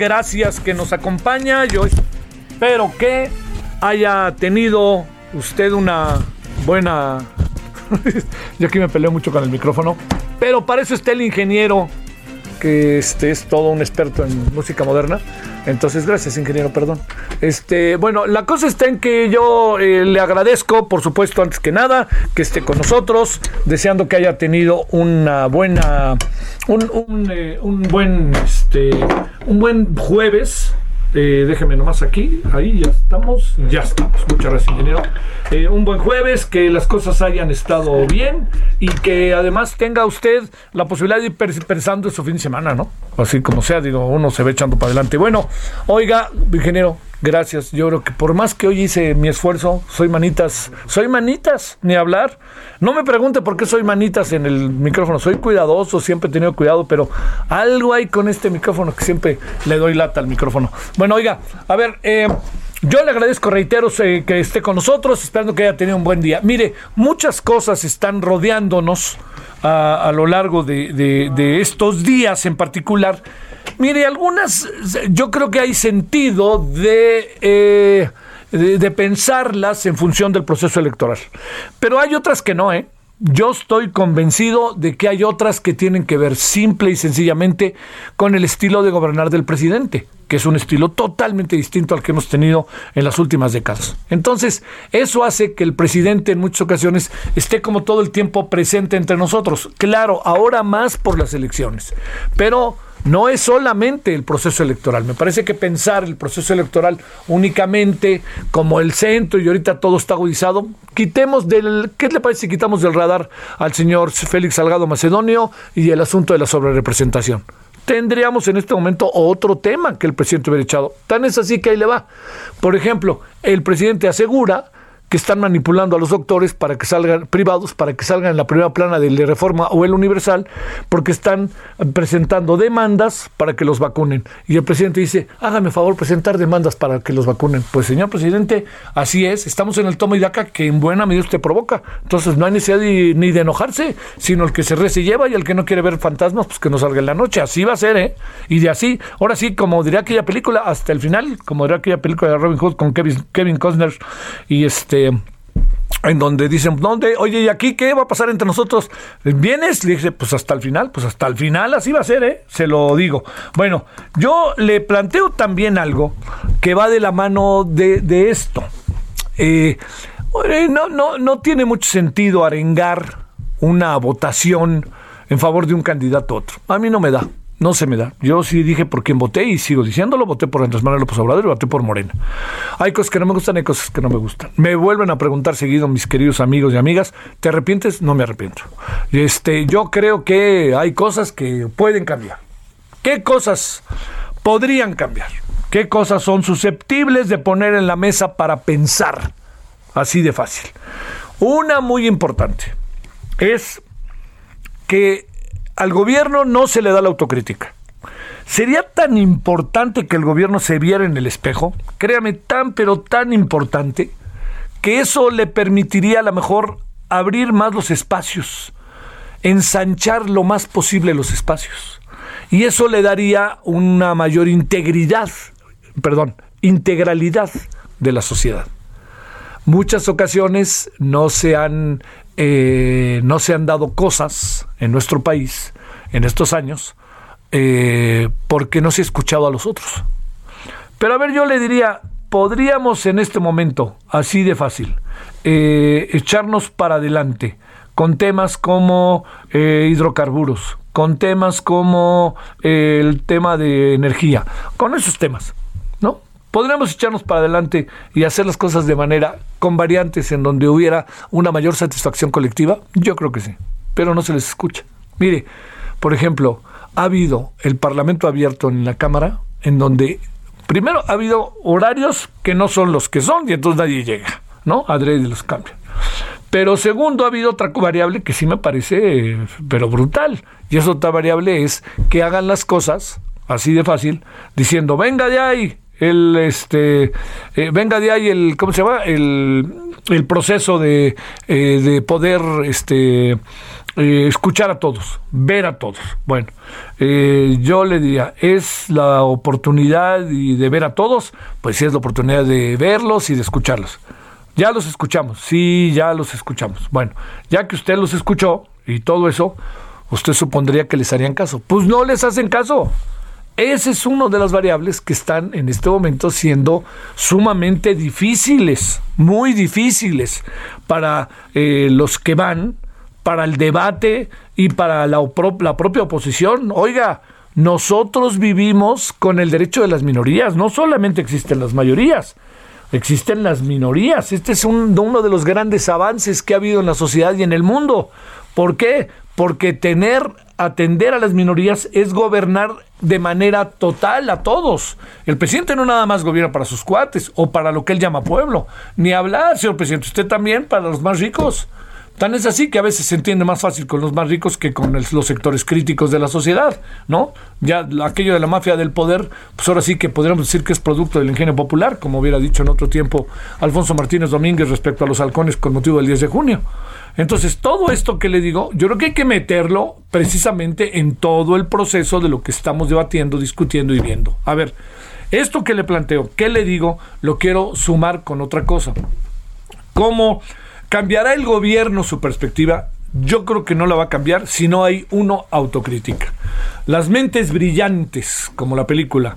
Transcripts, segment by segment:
Gracias que nos acompaña. Yo espero que haya tenido usted una buena... Yo aquí me peleo mucho con el micrófono, pero para eso está el ingeniero, que este es todo un experto en música moderna. Entonces, gracias, ingeniero, perdón. Este, bueno, la cosa está en que yo eh, le agradezco, por supuesto, antes que nada, que esté con nosotros, deseando que haya tenido una buena, un, eh, buen, este, un buen jueves. Eh, déjeme nomás aquí, ahí ya estamos, ya estamos. Muchas gracias, ingeniero. Eh, un buen jueves, que las cosas hayan estado bien y que además tenga usted la posibilidad de ir pensando en su fin de semana, ¿no? Así como sea, digo, uno se ve echando para adelante. Bueno, oiga, ingeniero, gracias. Yo creo que por más que hoy hice mi esfuerzo, soy manitas, soy manitas, ni hablar. No me pregunte por qué soy manitas en el micrófono, soy cuidadoso, siempre he tenido cuidado, pero algo hay con este micrófono que siempre le doy lata al micrófono. Bueno, oiga, a ver, eh, yo le agradezco, reitero, eh, que esté con nosotros, esperando que haya tenido un buen día. Mire, muchas cosas están rodeándonos a, lo largo de estos días en particular. Mire, algunas, yo creo que hay sentido de... eh, de, de pensarlas en función del proceso electoral. Pero hay otras que no, ¿eh? Yo estoy convencido de que hay otras que tienen que ver simple y sencillamente con el estilo de gobernar del presidente, que es un estilo totalmente distinto al que hemos tenido en las últimas décadas. Entonces, eso hace que el presidente en muchas ocasiones esté como todo el tiempo presente entre nosotros. Claro, ahora más por las elecciones, pero no es solamente el proceso electoral. Me parece que pensar el proceso electoral únicamente como el centro y ahorita todo está agudizado, quitemos del... ¿Qué le parece si quitamos del radar al señor Félix Salgado Macedonio y el asunto de la sobrerepresentación? Tendríamos en este momento otro tema que el presidente hubiera echado. Tan es así que ahí le va. Por ejemplo, el presidente asegura que están manipulando a los doctores para que salgan privados, para que salgan en la primera plana de la reforma o el universal, porque están presentando demandas para que los vacunen. Y el presidente dice, hágame favor presentar demandas para que los vacunen. Pues señor presidente, así es, estamos en el toma y daca que en buena medida usted provoca. Entonces no hay necesidad de- ni de enojarse, sino el que se re se lleva y el que no quiere ver fantasmas, pues que no salga en la noche. Así va a ser, ¿eh? Y de así, ahora sí, como diría aquella película, hasta el final, como diría aquella película de Robin Hood con Kevin, Kevin Costner y este en donde dicen, ¿dónde? Oye, ¿y aquí qué va a pasar entre nosotros? ¿Vienes? Le dije, pues hasta el final, pues hasta el final así va a ser, ¿eh? Se lo digo. Bueno, yo le planteo también algo que va de la mano de, esto. Eh, no, no, no tiene mucho sentido arengar una votación en favor de un candidato a otro. A mí no me da. No se me da. Yo sí dije por quién voté y sigo diciéndolo. Voté por Andrés Manuel López Obrador y voté por Morena. Hay cosas que no me gustan, hay cosas que no me gustan. Me vuelven a preguntar seguido mis queridos amigos y amigas, ¿te arrepientes? No me arrepiento. Este, yo creo que hay cosas que pueden cambiar. ¿Qué cosas podrían cambiar? ¿Qué cosas son susceptibles de poner en la mesa para pensar? Así de fácil. Una muy importante es que al gobierno no se le da la autocrítica. ¿Sería tan importante que el gobierno se viera en el espejo? Créame, tan pero tan importante que eso le permitiría a lo mejor abrir más los espacios, ensanchar lo más posible los espacios. Y eso le daría una mayor integridad, perdón, integralidad de la sociedad. Muchas ocasiones no se han eh, no se han dado cosas en nuestro país en estos años eh, porque no se ha escuchado a los otros. Pero a ver, yo le diría, podríamos en este momento, así de fácil, eh, echarnos para adelante con temas como hidrocarburos, con temas como el tema de energía, con esos temas, ¿no? ¿Podríamos echarnos para adelante y hacer las cosas de manera con variantes en donde hubiera una mayor satisfacción colectiva? Yo creo que sí, pero no se les escucha. Mire, por ejemplo, ha habido el Parlamento abierto en la Cámara en donde primero ha habido horarios que no son los que son y entonces nadie llega, ¿no? Adrede los cambios. Pero segundo, ha habido otra variable que sí me parece, pero brutal. Y esa otra variable es que hagan las cosas así de fácil, diciendo, venga de ahí, el este eh, venga de ahí el cómo se llama el, el proceso de, eh, de poder este eh, escuchar a todos ver a todos. Bueno yo le diría es la oportunidad de ver a todos pues sí es la oportunidad de verlos y de escucharlos. Ya los escuchamos sí ya los escuchamos. Bueno ya que usted los escuchó y todo eso usted supondría que les harían caso. Pues no les hacen caso ese es uno de las variables que están en este momento siendo sumamente difíciles, muy difíciles para eh, los que van, para el debate y para la propia oposición. Oiga, nosotros vivimos con el derecho de las minorías, no solamente existen las mayorías, existen las minorías. Este es uno de los grandes avances que ha habido en la sociedad y en el mundo. ¿Por qué? Porque tener, atender a las minorías es gobernar de manera total a todos. El presidente no nada más gobierna para sus cuates o para lo que él llama pueblo. Ni hablar, señor presidente, usted también para los más ricos. Tan es así que a veces se entiende más fácil con los más ricos que con los sectores críticos de la sociedad, ¿no? Ya aquello de la mafia del poder, pues ahora sí que podríamos decir que es producto del ingenio popular, como hubiera dicho en otro tiempo Alfonso Martínez Domínguez respecto a los halcones con motivo del 10 de junio. Entonces, todo esto que le digo, yo creo que hay que meterlo precisamente en todo el proceso de lo que estamos debatiendo, discutiendo y viendo. A ver, esto que le planteo, ¿qué le digo? Lo quiero sumar con otra cosa. ¿Cómo cambiará el gobierno su perspectiva? Yo creo que no la va a cambiar si no hay uno autocrítica. Las mentes brillantes, como la película,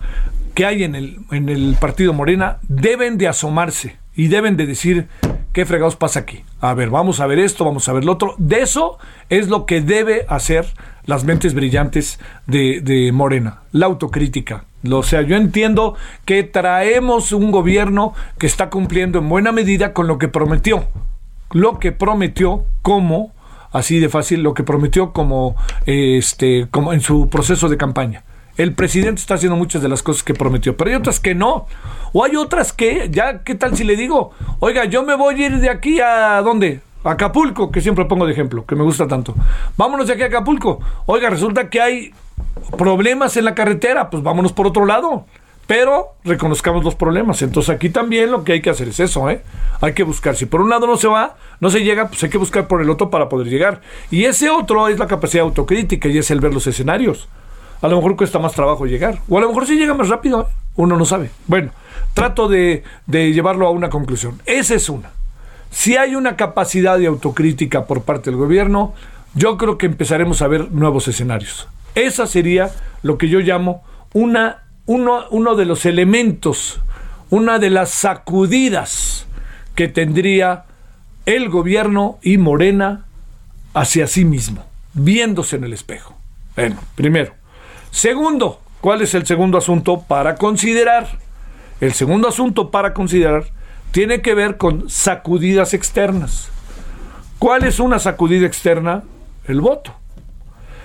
que hay en el, en el partido Morena, deben de asomarse y deben de decir ¿Qué fregados pasa aquí? A ver, vamos a ver esto, vamos a ver lo otro. De eso es lo que debe hacer las mentes brillantes de, Morena, la autocrítica. O sea, yo entiendo que traemos un gobierno que está cumpliendo en buena medida con lo que prometió. Lo que prometió como, así de fácil, lo que prometió como, este, como en su proceso de campaña. El presidente está haciendo muchas de las cosas que prometió, pero hay otras que no. O hay otras que, ya, ¿qué tal si le digo? Oiga, yo me voy a ir de aquí a dónde? Acapulco, que siempre pongo de ejemplo, que me gusta tanto. Vámonos de aquí a Acapulco. Oiga, resulta que hay problemas en la carretera, pues vámonos por otro lado. Pero reconozcamos los problemas. Entonces aquí también lo que hay que hacer es eso, ¿eh? Hay que buscar. Si por un lado no se va, no se llega, pues hay que buscar por el otro para poder llegar. Y ese otro es la capacidad autocrítica y es el ver los escenarios a lo mejor cuesta más trabajo llegar. O a lo mejor sí llega más rápido, uno no sabe. Bueno, trato de, llevarlo a una conclusión. Esa es una. si hay una capacidad de autocrítica por parte del gobierno, yo creo que empezaremos a ver nuevos escenarios. Esa sería lo que yo llamo una, uno, uno de los elementos, una de las sacudidas que tendría el gobierno y Morena hacia sí mismo, viéndose en el espejo. Bueno, primero. Segundo, ¿cuál es el segundo asunto para considerar? El segundo asunto para considerar tiene que ver con sacudidas externas. ¿Cuál es una sacudida externa? El voto.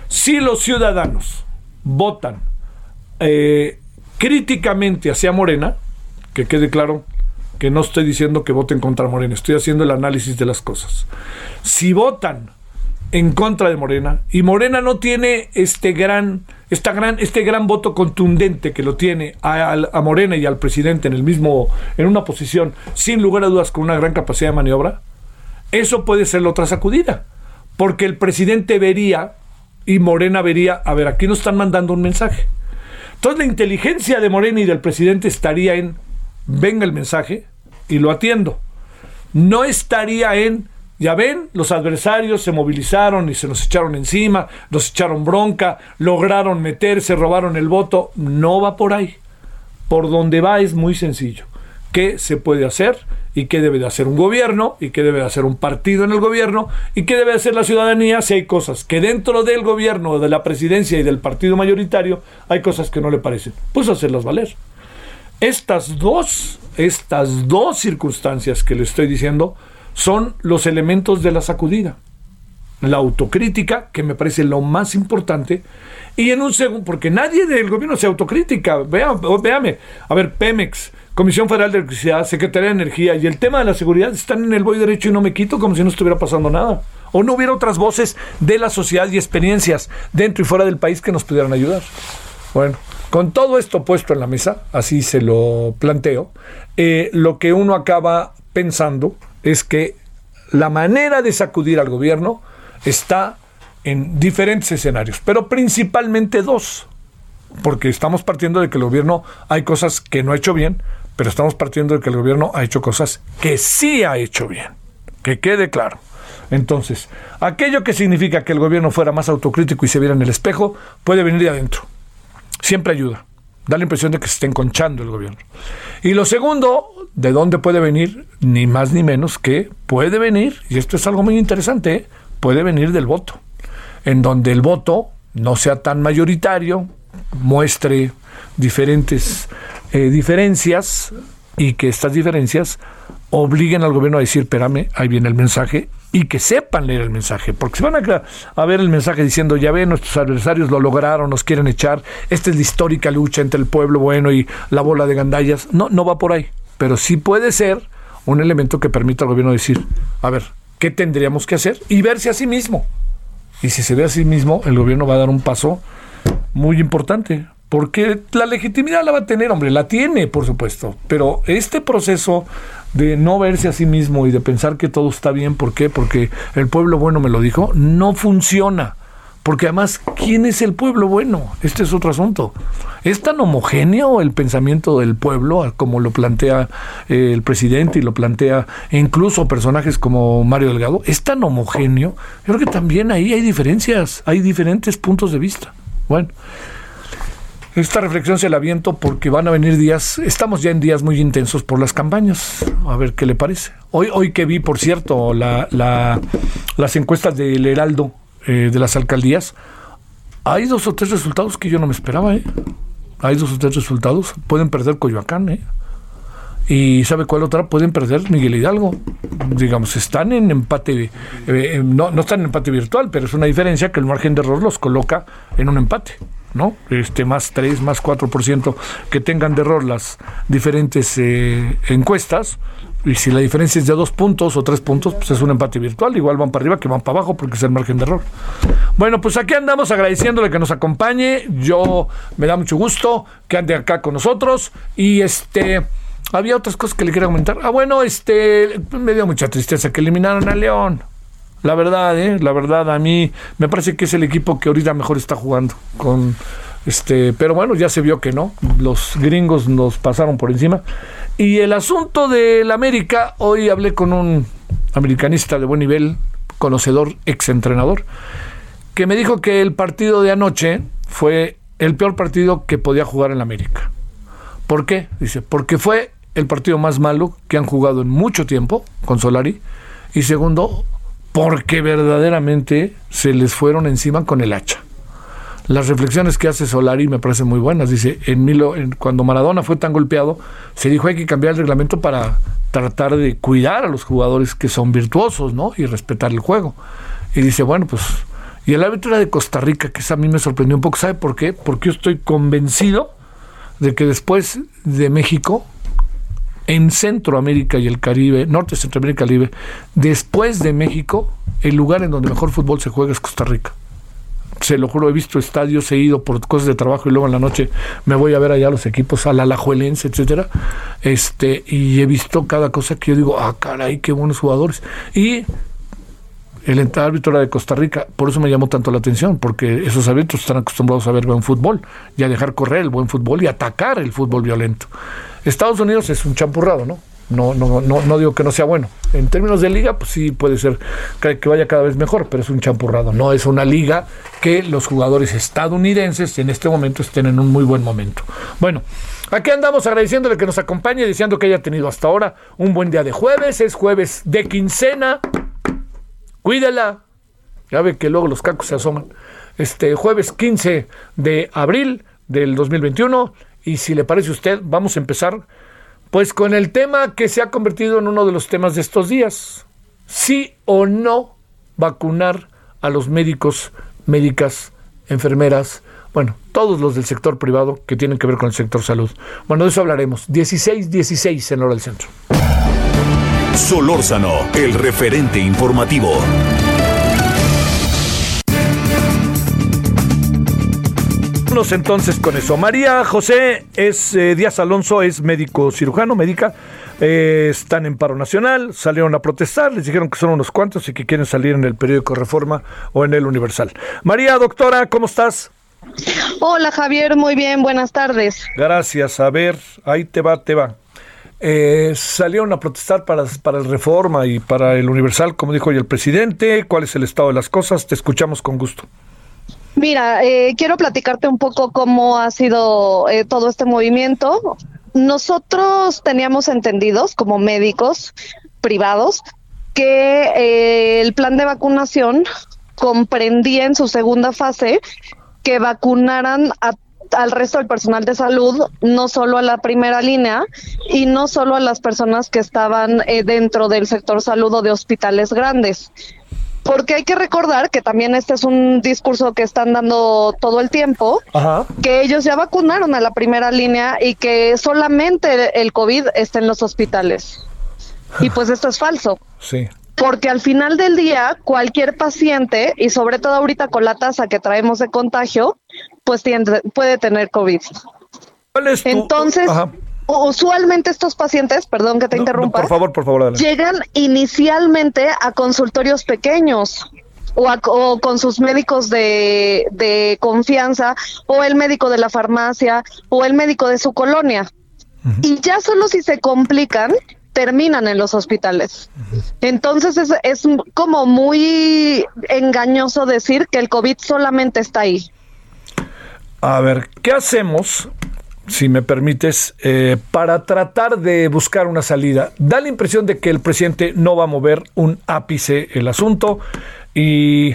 Si los ciudadanos votan eh, críticamente hacia Morena, que quede claro que no estoy diciendo que voten contra Morena, estoy haciendo el análisis de las cosas. Si votan en contra de Morena y Morena no tiene este gran, esta gran, este gran voto contundente que lo tiene a, Morena y al presidente en el mismo, en una posición sin lugar a dudas con una gran capacidad de maniobra, eso puede ser la otra sacudida, porque el presidente vería y Morena vería, a ver, aquí nos están mandando un mensaje. Entonces la inteligencia de Morena y del presidente estaría en, venga el mensaje y lo atiendo. No estaría en ya ven, los adversarios se movilizaron y se nos echaron encima, nos echaron bronca, lograron meterse, robaron el voto. No va por ahí. Por donde va es muy sencillo. ¿Qué se puede hacer? ¿Y qué debe de hacer un gobierno? ¿Y qué debe de hacer un partido en el gobierno? ¿Y qué debe de hacer la ciudadanía si hay cosas que dentro del gobierno, de la presidencia y del partido mayoritario hay cosas que no le parecen? Pues hacerlas valer. Estas dos, estas dos circunstancias que le estoy diciendo, son los elementos de la sacudida. La autocrítica, que me parece lo más importante, y en un segundo, porque nadie del gobierno se autocrítica. Vea, véame, a ver, Pemex, Comisión Federal de Electricidad, Secretaría de Energía y el tema de la seguridad están en el voy derecho y no me quito como si no estuviera pasando nada. O no hubiera otras voces de la sociedad y experiencias dentro y fuera del país que nos pudieran ayudar. Bueno, con todo esto puesto en la mesa, así se lo planteo, eh, lo que uno acaba pensando es que la manera de sacudir al gobierno está en diferentes escenarios, pero principalmente dos, porque estamos partiendo de que el gobierno hay cosas que no ha hecho bien, pero estamos partiendo de que el gobierno ha hecho cosas que sí ha hecho bien, que quede claro. Entonces, aquello que significa que el gobierno fuera más autocrítico y se viera en el espejo, puede venir de adentro. Siempre ayuda. Da la impresión de que se está enconchando el gobierno. Y lo segundo, ¿de dónde puede venir? Ni más ni menos que puede venir, y esto es algo muy interesante, puede venir del voto. En donde el voto no sea tan mayoritario, muestre diferentes eh, diferencias y que estas diferencias obliguen al gobierno a decir, espérame, ahí viene el mensaje, y que sepan leer el mensaje, porque si van a, a, ver el mensaje diciendo, ya ven, nuestros adversarios lo lograron, nos quieren echar, esta es la histórica lucha entre el pueblo bueno y la bola de gandallas, no, no va por ahí, pero sí puede ser un elemento que permita al gobierno decir, a ver, ¿qué tendríamos que hacer? Y verse a sí mismo. Y si se ve a sí mismo, el gobierno va a dar un paso muy importante, porque la legitimidad la va a tener, hombre, la tiene, por supuesto, pero este proceso de no verse a sí mismo y de pensar que todo está bien, ¿por qué? Porque el pueblo bueno me lo dijo, no funciona. Porque además, ¿quién es el pueblo bueno? Este es otro asunto. ¿Es tan homogéneo el pensamiento del pueblo como lo plantea eh, el presidente y lo plantea incluso personajes como Mario Delgado? ¿Es tan homogéneo? Yo creo que también ahí hay diferencias, hay diferentes puntos de vista. Bueno. Esta reflexión se la aviento porque van a venir días, estamos ya en días muy intensos por las campañas. A ver qué le parece. Hoy, hoy que vi, por cierto, la, las encuestas del Heraldo eh, de las alcaldías, hay dos o tres resultados que yo no me esperaba. ¿eh? Hay dos o tres resultados. Pueden perder Coyoacán. ¿eh? Y ¿sabe cuál otra? Pueden perder Miguel Hidalgo. Digamos, están en empate, eh, no, no están en empate virtual, pero es una diferencia que el margen de error los coloca en un empate. ¿No? Este más 3, más 4% que tengan de error las diferentes eh, encuestas. Y si la diferencia es de dos puntos o tres puntos, pues es un empate virtual. Igual van para arriba que van para abajo porque es el margen de error. Bueno, pues aquí andamos agradeciéndole que nos acompañe. Yo me da mucho gusto que ande acá con nosotros. Y este. Había otras cosas que le quería comentar. Ah, bueno, este. Me dio mucha tristeza que eliminaron a León. La verdad, ¿eh? la verdad, a mí me parece que es el equipo que ahorita mejor está jugando. Con, este, pero bueno, ya se vio que no. Los gringos nos pasaron por encima. Y el asunto del América, hoy hablé con un americanista de buen nivel, conocedor, exentrenador, que me dijo que el partido de anoche fue el peor partido que podía jugar en América. ¿Por qué? Dice, porque fue el partido más malo que han jugado en mucho tiempo con Solari. Y segundo, porque verdaderamente se les fueron encima con el hacha. Las reflexiones que hace Solari me parecen muy buenas. Dice, en Milo, cuando Maradona fue tan golpeado, se dijo hay que cambiar el reglamento para tratar de cuidar a los jugadores que son virtuosos, ¿no? Y respetar el juego. Y dice, bueno, pues... Y el árbitro era de Costa Rica, que a mí me sorprendió un poco. ¿Sabe por qué? Porque yo estoy convencido de que después de México, en Centroamérica y el Caribe, Norte, Centroamérica y Caribe, después de México, el lugar en donde mejor fútbol se juega es Costa Rica se lo juro, he visto estadios, he ido por cosas de trabajo y luego en la noche me voy a ver allá los equipos, al Alajuelense, etcétera, este, y he visto cada cosa que yo digo, ah, caray, qué buenos jugadores. Y el árbitro era de Costa Rica, por eso me llamó tanto la atención, porque esos árbitros están acostumbrados a ver buen fútbol y a dejar correr el buen fútbol y atacar el fútbol violento. Estados Unidos es un champurrado, ¿no? No, no, no, no digo que no sea bueno. En términos de liga, pues sí puede ser que, vaya cada vez mejor, pero es un champurrado. No es una liga que los jugadores estadounidenses en este momento estén en un muy buen momento. Bueno, aquí andamos agradeciéndole que nos acompañe, deseando que haya tenido hasta ahora un buen día de jueves. Es jueves de quincena. Cuídela. Ya ve que luego los cacos se asoman. Este jueves 15 de abril del 2021. Y si le parece a usted, vamos a empezar pues con el tema que se ha convertido en uno de los temas de estos días. Sí o no vacunar a los médicos, médicas, enfermeras, bueno, todos los del sector privado que tienen que ver con el sector salud. Bueno, de eso hablaremos. 16, 16 en hora del centro. Solórzano, el referente informativo. entonces con eso. María José es eh, Díaz Alonso, es médico cirujano, médica. Eh, están en paro nacional, salieron a protestar, les dijeron que son unos cuantos y que quieren salir en el periódico Reforma o en el Universal. María, doctora, ¿cómo estás? Hola Javier, muy bien, buenas tardes. Gracias, a ver, ahí te va, te va. Eh, salieron a protestar para, para el Reforma y para el Universal, como dijo hoy el presidente. ¿Cuál es el estado de las cosas? Te escuchamos con gusto. Mira, eh, quiero platicarte un poco cómo ha sido eh, todo este movimiento. Nosotros teníamos entendidos como médicos privados que eh, el plan de vacunación comprendía en su segunda fase que vacunaran al resto del personal de salud, no solo a la primera línea y no solo a las personas que estaban dentro del sector salud o de hospitales grandes porque hay que recordar que también este es un discurso que están dando todo el tiempo, que ellos ya vacunaron a la primera línea y que solamente el COVID está en los hospitales. Y pues esto es falso. Sí. Porque al final del día, cualquier paciente, y sobre todo ahorita con la tasa que traemos de contagio, pues tiene, puede tener COVID. ¿Cuál es Entonces, usualmente estos pacientes, perdón que te interrumpa, por favor, por favor, llegan inicialmente a consultorios pequeños. O, con sus médicos de, confianza, o el médico de la farmacia, o el médico de su colonia. Y ya solo si se complican, terminan en los hospitales. Entonces es, es como muy engañoso decir que el COVID solamente está ahí. A ver, ¿qué hacemos si me permites, eh, para tratar de buscar una salida. Da la impresión de que el presidente no va a mover un ápice el asunto y,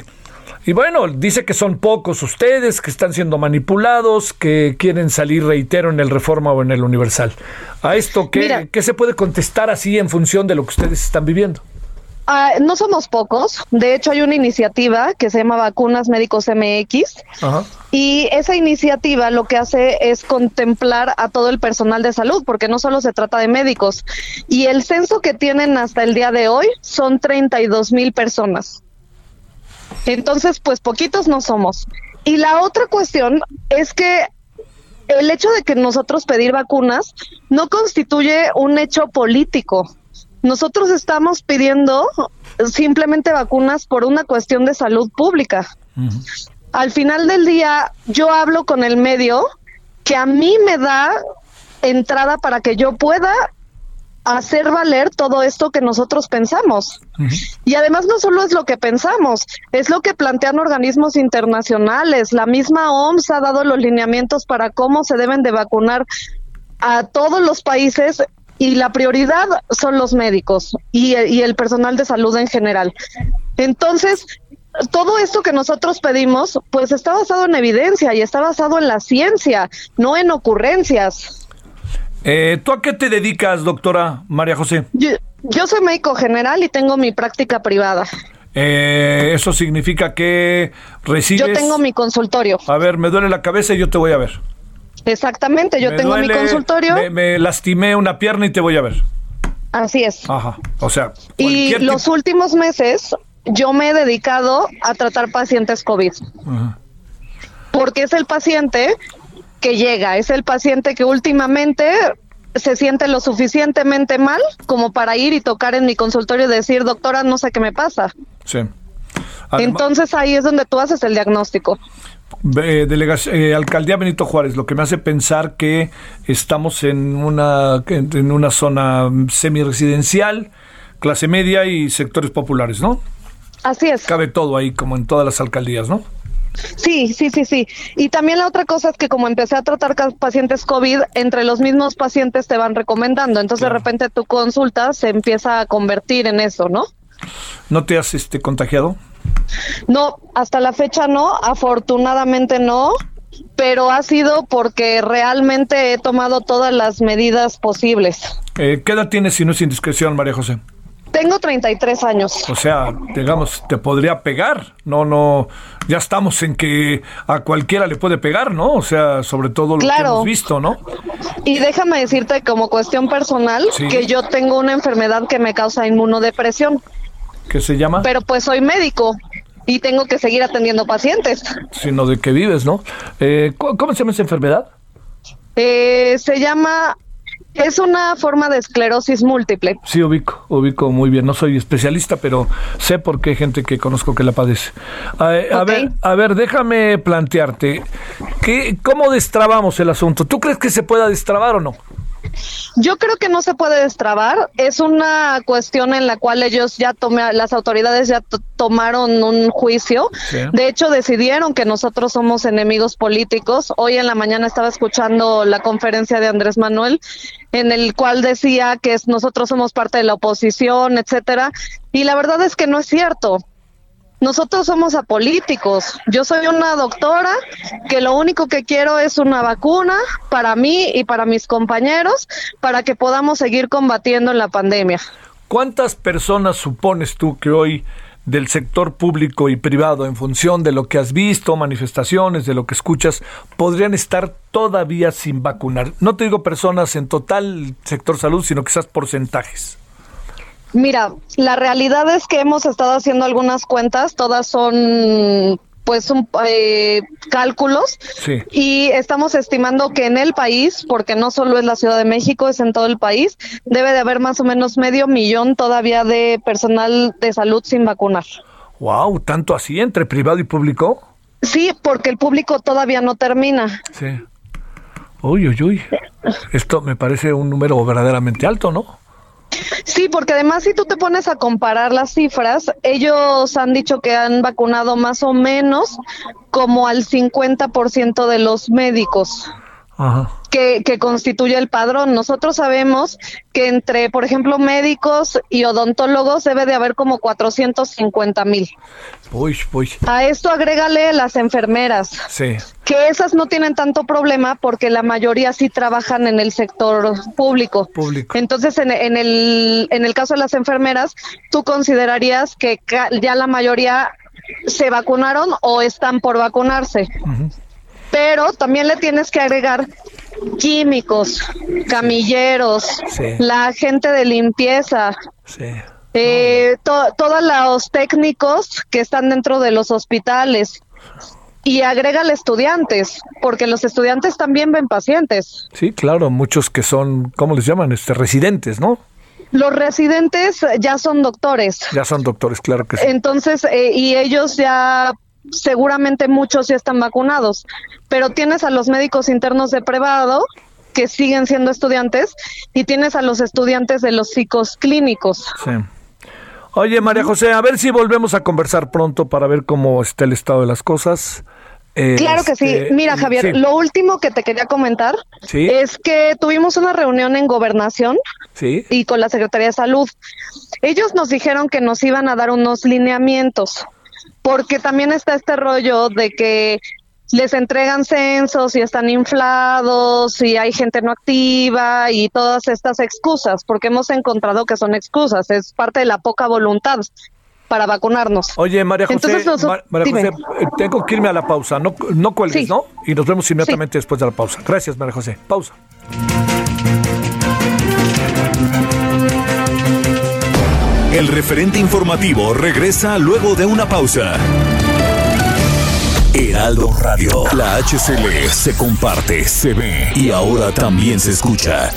y bueno, dice que son pocos ustedes, que están siendo manipulados, que quieren salir, reitero, en el Reforma o en el Universal. A esto, ¿qué, ¿qué se puede contestar así en función de lo que ustedes están viviendo? Ah, no somos pocos. De hecho, hay una iniciativa que se llama Vacunas Médicos MX. Y esa iniciativa lo que hace es contemplar a todo el personal de salud, porque no solo se trata de médicos. Y el censo que tienen hasta el día de hoy son 32 mil personas. Entonces, pues poquitos no somos. Y la otra cuestión es que el hecho de que nosotros pedir vacunas no constituye un hecho político nosotros estamos pidiendo simplemente vacunas por una cuestión de salud pública. Al final del día, yo hablo con el medio que a mí me da entrada para que yo pueda hacer valer todo esto que nosotros pensamos. Y además no solo es lo que pensamos, es lo que plantean organismos internacionales. La misma OMS ha dado los lineamientos para cómo se deben de vacunar a todos los países y la prioridad son los médicos y, y el personal de salud en general. Entonces, todo esto que nosotros pedimos, pues está basado en evidencia y está basado en la ciencia, no en ocurrencias. Eh, ¿Tú a qué te dedicas, doctora María José? Yo, soy médico general y tengo mi práctica privada. Eh, eso significa que recibes... Yo tengo mi consultorio. A ver, me duele la cabeza y yo te voy a ver. Exactamente, yo tengo mi consultorio. Me, lastimé una pierna y te voy a ver. Así es. Ajá, o sea... Y los últimos meses yo me he dedicado a tratar pacientes COVID. Porque es el paciente que llega, es el paciente que últimamente se siente lo suficientemente mal como para ir y tocar en mi consultorio y decir, doctora, no sé qué me pasa. Sí. Entonces ahí es donde tú haces el diagnóstico. Eh, eh, Alcaldía Benito Juárez, lo que me hace pensar que estamos en una, en una zona semi-residencial, clase media y sectores populares, ¿no? Así es. Cabe todo ahí, como en todas las alcaldías, ¿no? Sí, sí, sí, sí. Y también la otra cosa es que como empecé a tratar pacientes COVID, entre los mismos pacientes te van recomendando. Entonces de repente tu consulta se empieza a convertir en eso, ¿no? ¿No te has este, contagiado? No, hasta la fecha no, afortunadamente no, pero ha sido porque realmente he tomado todas las medidas posibles. Eh, ¿Qué edad tienes si no es indiscreción, María José? Tengo 33 años. O sea, digamos, te podría pegar. No, no, ya estamos en que a cualquiera le puede pegar, ¿no? O sea, sobre todo lo que hemos visto, ¿no? Y déjame decirte como cuestión personal que yo tengo una enfermedad que me causa inmunodepresión. ¿Qué se llama? Pero pues soy médico y tengo que seguir atendiendo pacientes. Sino de que vives, ¿no? Eh, ¿Cómo se llama esa enfermedad? Eh, se llama es una forma de esclerosis múltiple. Sí, ubico, ubico muy bien. No soy especialista, pero sé por qué hay gente que conozco que la padece. A, ver, a ver, déjame plantearte, ¿qué, ¿cómo destrabamos el asunto? ¿Tú crees que se pueda destrabar o no? Yo creo que no se puede destrabar. Es una cuestión en la cual ellos ya tomé, las autoridades ya tomaron un juicio. De hecho, decidieron que nosotros somos enemigos políticos. Hoy en la mañana estaba escuchando la conferencia de Andrés Manuel, en el cual decía que nosotros somos parte de la oposición, etcétera. Y la verdad es que no es cierto. Nosotros somos apolíticos. Yo soy una doctora que lo único que quiero es una vacuna para mí y para mis compañeros para que podamos seguir combatiendo la pandemia. ¿Cuántas personas supones tú que hoy del sector público y privado, en función de lo que has visto, manifestaciones, de lo que escuchas, podrían estar todavía sin vacunar? No te digo personas en total sector salud, sino quizás porcentajes. Mira, la realidad es que hemos estado haciendo algunas cuentas, todas son pues un, eh, cálculos y estamos estimando que en el país, porque no solo es la Ciudad de México, es en todo el país, debe de haber más o menos medio millón todavía de personal de salud sin vacunar. Wow, tanto así entre privado y público. Sí, porque el público todavía no termina. Sí. Uy, uy, uy. Esto me parece un número verdaderamente alto, ¿no? Sí, porque además si tú te pones a comparar las cifras, ellos han dicho que han vacunado más o menos como al 50% de los médicos. Que, que, constituye el padrón. Nosotros sabemos que entre, por ejemplo, médicos y odontólogos debe de haber como 450 mil. A esto agrégale las enfermeras. Sí. Que esas no tienen tanto problema porque la mayoría sí trabajan en el sector público. Público. Entonces, en, en, el, en el caso de las enfermeras, ¿tú considerarías que ya la mayoría se vacunaron o están por vacunarse? Pero también le tienes que agregar químicos, camilleros, la gente de limpieza, eh, todos los técnicos que están dentro de los hospitales. Y agrégale estudiantes, porque los estudiantes también ven pacientes. Sí, claro, muchos que son, ¿cómo les llaman? Este, residentes, ¿no? Los residentes ya son doctores. Ya son doctores, claro que sí. Entonces, eh, y ellos ya seguramente muchos ya están vacunados, pero tienes a los médicos internos de privado que siguen siendo estudiantes y tienes a los estudiantes de los psicos clínicos. Sí. Oye, María José, a ver si volvemos a conversar pronto para ver cómo está el estado de las cosas. Claro que sí. Este, Mira, Javier, sí. lo último que te quería comentar Sí. es que tuvimos una reunión en gobernación Sí. y con la Secretaría de Salud. Ellos nos dijeron que nos iban a dar unos lineamientos, porque también está este rollo de que les entregan censos y están inflados y hay gente no activa y todas estas excusas, porque hemos encontrado que son excusas, es parte de la poca voluntad para vacunarnos. Oye, María José, Entonces noso- Ma- María. José, eh, tengo que irme a la pausa. No, no cuelgues, Sí. ¿no? Y nos vemos inmediatamente después de la pausa. Gracias, María José. Pausa. El referente informativo regresa luego de una pausa. Heraldo Radio. La HCL se comparte, se ve y ahora también se escucha.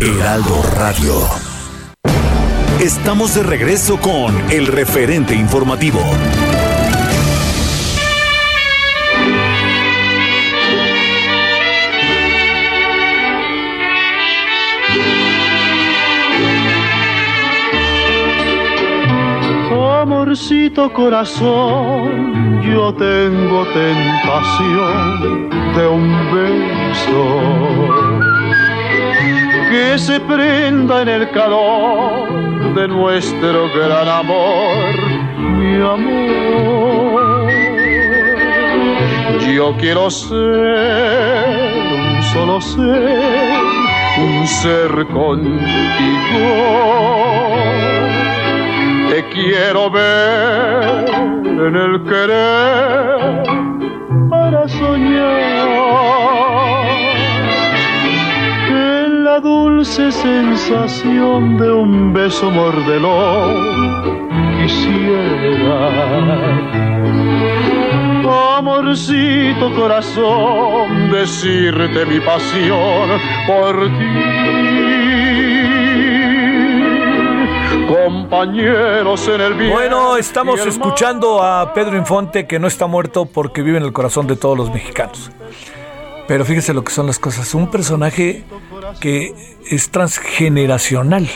Heraldo Radio. Estamos de regreso con el referente informativo. Amorcito corazón, yo tengo tentación de un beso que se prenda en el calor de nuestro gran amor, mi amor. Yo quiero ser un solo ser, un ser contigo. Te quiero ver en el querer para soñar la dulce sensación de un beso mordelón quisiera. Amorcito corazón decirte mi pasión por ti. Compañeros en el bien Bueno, estamos escuchando a Pedro Infonte, que no está muerto porque vive en el corazón de todos los mexicanos. Pero fíjese lo que son las cosas. Un personaje que es transgeneracional.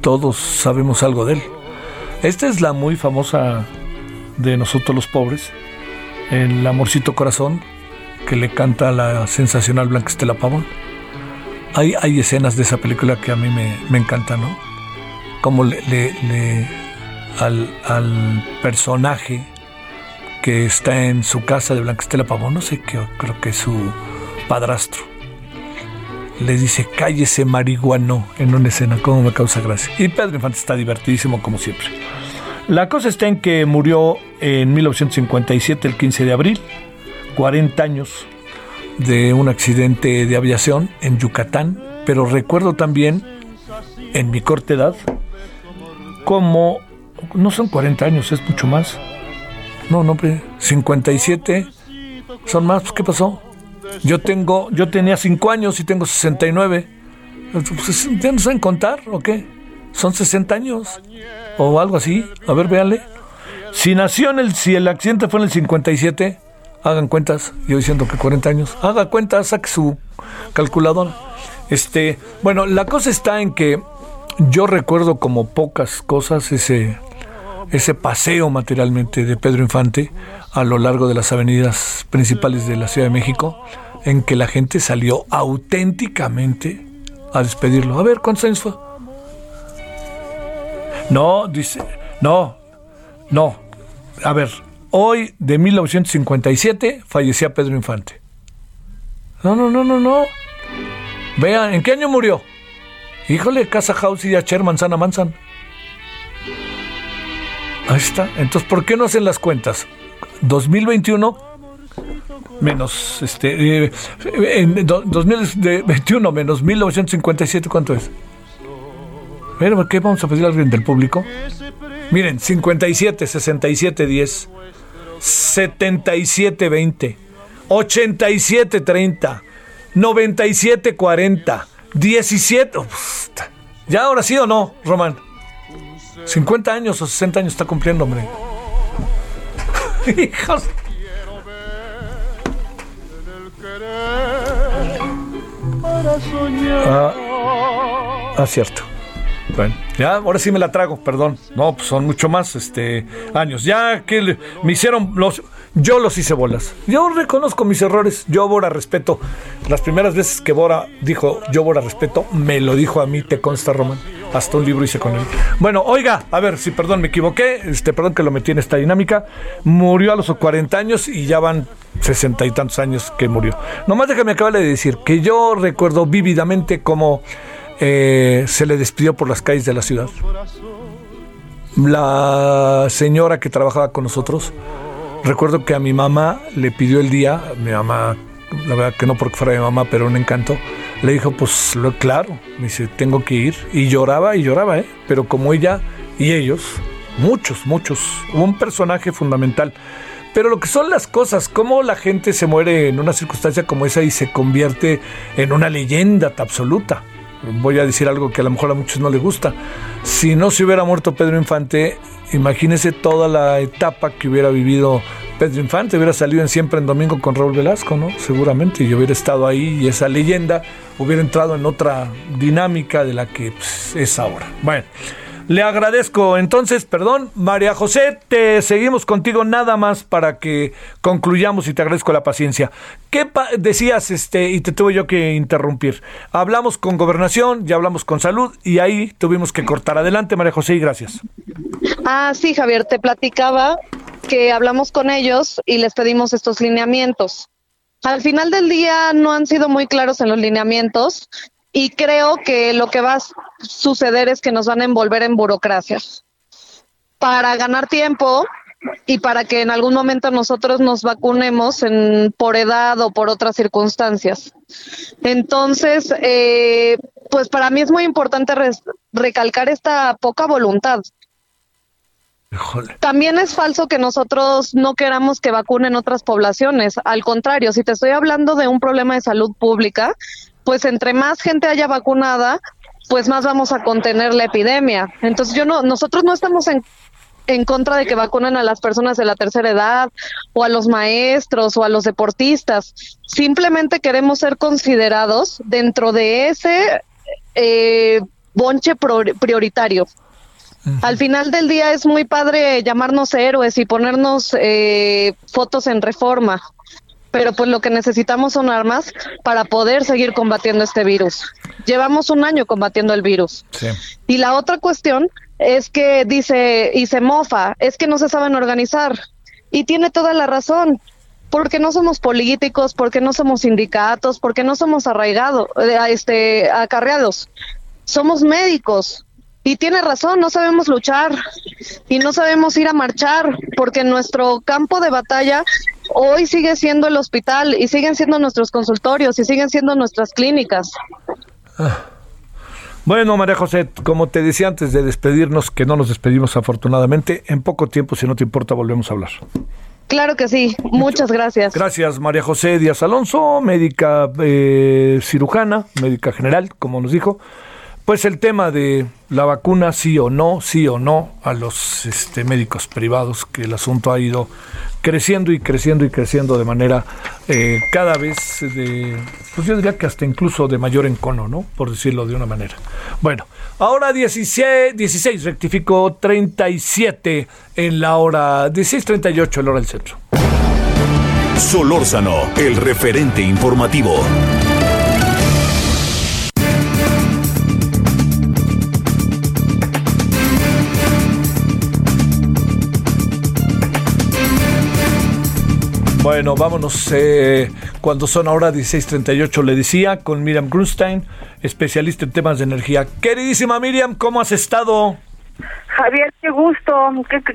Todos sabemos algo de él. Esta es la muy famosa de nosotros los pobres. El amorcito corazón que le canta la sensacional Blanca Estela Pavón. Hay, hay escenas de esa película que a mí me, me encantan, ¿no? Como le, le- le- al, al personaje que está en su casa de Blanca Estela Pavón, no sé qué, creo que es su padrastro. Le dice, cállese marihuano en una escena, como me causa gracia. Y Pedro Infante está divertidísimo como siempre. La cosa está en que murió en 1957, el 15 de abril, 40 años de un accidente de aviación en Yucatán, pero recuerdo también, en mi corta edad, como, no son 40 años, es mucho más. No, no, hombre, 57 son más, pues, ¿qué pasó? Yo tengo, yo tenía 5 años y tengo 69. Pues, ¿Ya no saben contar o qué? Son 60 años o algo así. A ver, véanle. Si nació en el, si el accidente fue en el 57, hagan cuentas. Yo diciendo que 40 años. Haga cuentas, saque su calculadora. Este, bueno, la cosa está en que yo recuerdo como pocas cosas ese ese paseo materialmente de Pedro Infante a lo largo de las avenidas principales de la Ciudad de México, en que la gente salió auténticamente a despedirlo. A ver, ¿cuántos años fue? No, dice, no, no. A ver, hoy de 1957 fallecía Pedro Infante. No, no, no, no, no. Vean, ¿en qué año murió? Híjole, Casa House y Acher Manzana Manzan. Ahí está. Entonces, ¿por qué no hacen las cuentas? 2021 menos este eh, en do- 2021 menos 1957 ¿cuánto es? Pero, ¿qué vamos a pedir a alguien del público? Miren, 57, 67, 10, 77, 20, 87, 30, 9740. 17. ¿Ya ahora sí o no, Román? 50 años o 60 años está cumpliendo, hombre. Hijos. Ah, ah, cierto. Bueno, ya, ahora sí me la trago, perdón. No, pues son mucho más este, años. Ya que me hicieron los. Yo los hice bolas. Yo reconozco mis errores. Yo, Bora, respeto. Las primeras veces que Bora dijo yo, Bora, respeto, me lo dijo a mí, te consta, Román. Hasta un libro hice con él. Bueno, oiga, a ver, si perdón, me equivoqué. Este, perdón que lo metí en esta dinámica. Murió a los 40 años y ya van sesenta y tantos años que murió. Nomás déjame acabar de decir que yo recuerdo vívidamente cómo eh, se le despidió por las calles de la ciudad. La señora que trabajaba con nosotros, recuerdo que a mi mamá le pidió el día, mi mamá, la verdad que no porque fuera mi mamá, pero un encanto, le dijo, pues lo, claro, me dice, tengo que ir. Y lloraba y lloraba, ¿eh? pero como ella y ellos, muchos, muchos, un personaje fundamental. Pero lo que son las cosas, cómo la gente se muere en una circunstancia como esa y se convierte en una leyenda absoluta voy a decir algo que a lo mejor a muchos no les gusta. Si no se hubiera muerto Pedro Infante, imagínese toda la etapa que hubiera vivido Pedro Infante, hubiera salido en Siempre en Domingo con Raúl Velasco, ¿no? Seguramente, y hubiera estado ahí y esa leyenda hubiera entrado en otra dinámica de la que pues, es ahora. Bueno. Le agradezco. Entonces, perdón, María José, te seguimos contigo nada más para que concluyamos y te agradezco la paciencia. ¿Qué decías, este, y te tuve yo que interrumpir? Hablamos con gobernación, ya hablamos con salud y ahí tuvimos que cortar. Adelante, María José, y gracias. Ah, sí, Javier, te platicaba que hablamos con ellos y les pedimos estos lineamientos. Al final del día no han sido muy claros en los lineamientos y creo que lo que va a suceder es que nos van a envolver en burocracias para ganar tiempo y para que en algún momento nosotros nos vacunemos en, por edad o por otras circunstancias. Entonces, eh, pues para mí es muy importante recalcar esta poca voluntad. También es falso que nosotros no queramos que vacunen otras poblaciones. Al contrario, si te estoy hablando de un problema de salud pública, pues entre más gente haya vacunada, pues más vamos a contener la epidemia. Entonces yo no, nosotros no estamos en, en contra de que vacunen a las personas de la tercera edad o a los maestros o a los deportistas. Simplemente queremos ser considerados dentro de ese eh, bonche prioritario. Al final del día es muy padre llamarnos héroes y ponernos eh, fotos en reforma, pero pues lo que necesitamos son armas para poder seguir combatiendo este virus. Llevamos un año combatiendo el virus. Y la otra cuestión es que dice y se mofa, es que no se saben organizar. Y tiene toda la razón, porque no somos políticos, porque no somos sindicatos, porque no somos arraigados, eh, este, acarreados. Somos médicos, y tiene razón, no sabemos luchar y no sabemos ir a marchar, porque nuestro campo de batalla hoy sigue siendo el hospital y siguen siendo nuestros consultorios y siguen siendo nuestras clínicas. Ah. Bueno, María José, como te decía antes de despedirnos, que no nos despedimos afortunadamente, en poco tiempo, si no te importa, volvemos a hablar. Claro que sí, muchas gracias. Gracias, María José Díaz Alonso, médica eh, cirujana, médica general, como nos dijo. Pues el tema de la vacuna, sí o no, sí o no, a los este, médicos privados, que el asunto ha ido creciendo y creciendo y creciendo de manera eh, cada vez de, pues yo diría que hasta incluso de mayor encono, ¿no? Por decirlo de una manera. Bueno, ahora 16, 16 rectificó 37 en la hora, 16.38 en la hora del centro. Solórzano, el referente informativo. Bueno, vámonos. Eh, cuando son ahora 16:38, le decía, con Miriam Grunstein, especialista en temas de energía. Queridísima Miriam, ¿cómo has estado? Javier, qué gusto,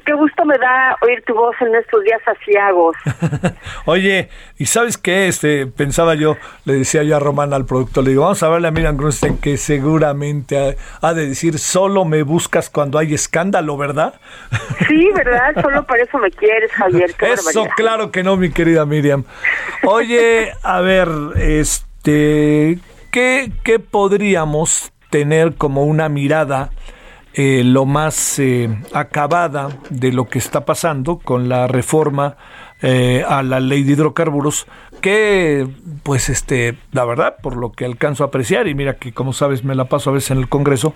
qué, gusto me da oír tu voz en estos días asiagos. Oye, ¿y sabes qué? Este, pensaba yo, le decía yo a Román al productor, le digo, vamos a verle a Miriam Grunstein que seguramente ha, de decir, solo me buscas cuando hay escándalo, ¿verdad? Sí, ¿verdad? Solo para eso me quieres, Javier. eso, claro que no, mi querida Miriam. Oye, a ver, este, ¿qué, qué podríamos tener como una mirada eh, lo más eh, acabada de lo que está pasando con la reforma eh, a la ley de hidrocarburos que pues este la verdad por lo que alcanzo a apreciar y mira que como sabes me la paso a veces en el Congreso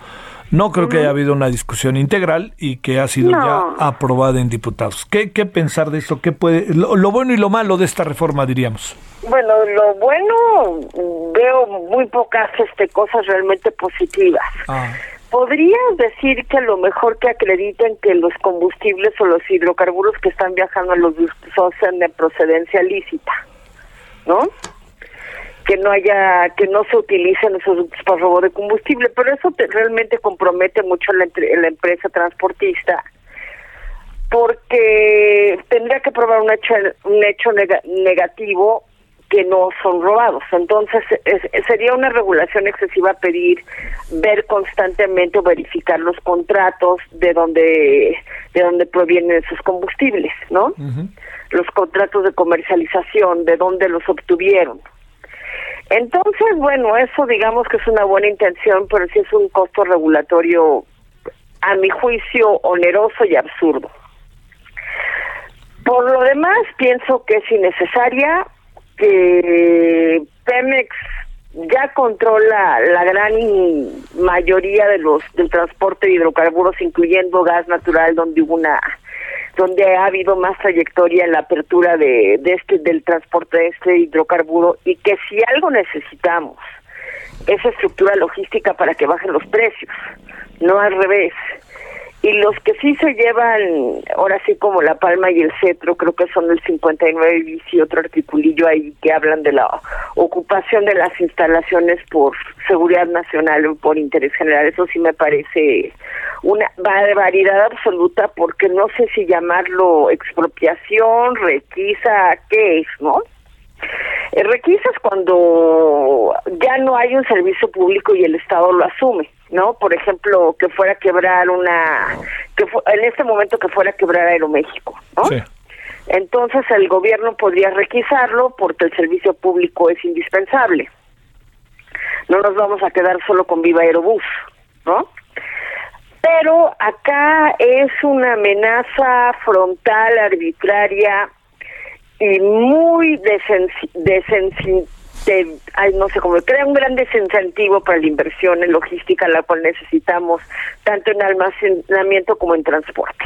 no creo que haya habido una discusión integral y que ha sido ya aprobada en diputados. ¿Qué, qué pensar de esto qué puede lo, bueno y lo malo de esta reforma diríamos bueno lo bueno veo muy pocas este cosas realmente positivas. Ah. ¿Podrías decir que lo mejor que acrediten que los combustibles o los hidrocarburos que están viajando a los son de procedencia lícita? ¿No? Que no haya, que no se utilicen esos ductos para robo de combustible, pero eso realmente compromete mucho a la, la empresa transportista porque tendría que probar un hecho, un hecho negativo que no son robados. Entonces, sería una regulación excesiva pedir ver constantemente o verificar los contratos de donde de donde provienen esos combustibles, ¿no? Los contratos de comercialización, de dónde los obtuvieron. Entonces, bueno, eso digamos que es una buena intención, pero sí es un costo regulatorio, a mi juicio, oneroso y absurdo. Por lo demás, pienso que es innecesaria, que Pemex ya controla la gran mayoría de los del transporte de hidrocarburos, incluyendo gas natural, donde hubo una donde ha habido más trayectoria en la apertura de, de este del transporte de este hidrocarburo y que si algo necesitamos esa estructura logística para que bajen los precios, no al revés. Y los que sí se llevan, ahora sí como la palma y el cetro, creo que son el 59 bis y otro articulillo ahí que hablan de la ocupación de las instalaciones por seguridad nacional o por interés general. Eso sí me parece una barbaridad absoluta porque no sé si llamarlo expropiación, requisa, ¿qué es, no? El requisa es cuando ya no hay un servicio público y el Estado lo asume. ¿no? Por ejemplo, que fuera a quebrar una, que en este momento que fuera a quebrar Aeroméxico, ¿no? Entonces el gobierno podría requisarlo porque el servicio público es indispensable. No nos vamos a quedar solo con Viva Aerobús, ¿no? Pero acá es una amenaza frontal, arbitraria y muy desensible ay, no sé cómo, crea un gran desincentivo para la inversión en logística, la cual necesitamos tanto en almacenamiento como en transporte.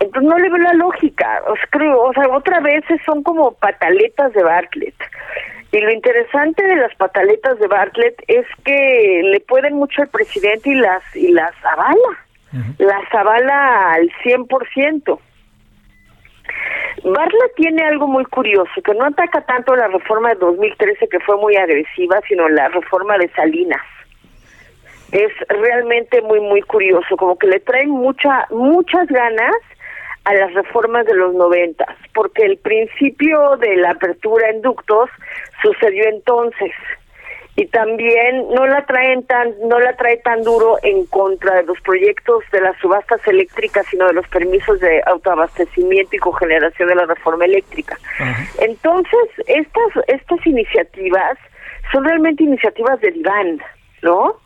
Entonces no le veo la lógica, os creo, o sea, otra vez son como pataletas de Bartlett. Y lo interesante de las pataletas de Bartlett es que le pueden mucho al presidente y las y las avala. Las avala al 100%. Barla tiene algo muy curioso, que no ataca tanto la reforma de 2013 que fue muy agresiva, sino la reforma de Salinas. Es realmente muy muy curioso, como que le traen mucha muchas ganas a las reformas de los noventas, porque el principio de la apertura en ductos sucedió entonces y también no la traen tan no la trae tan duro en contra de los proyectos de las subastas eléctricas sino de los permisos de autoabastecimiento y cogeneración de la reforma eléctrica. Entonces estas estas iniciativas son realmente iniciativas del IVAN no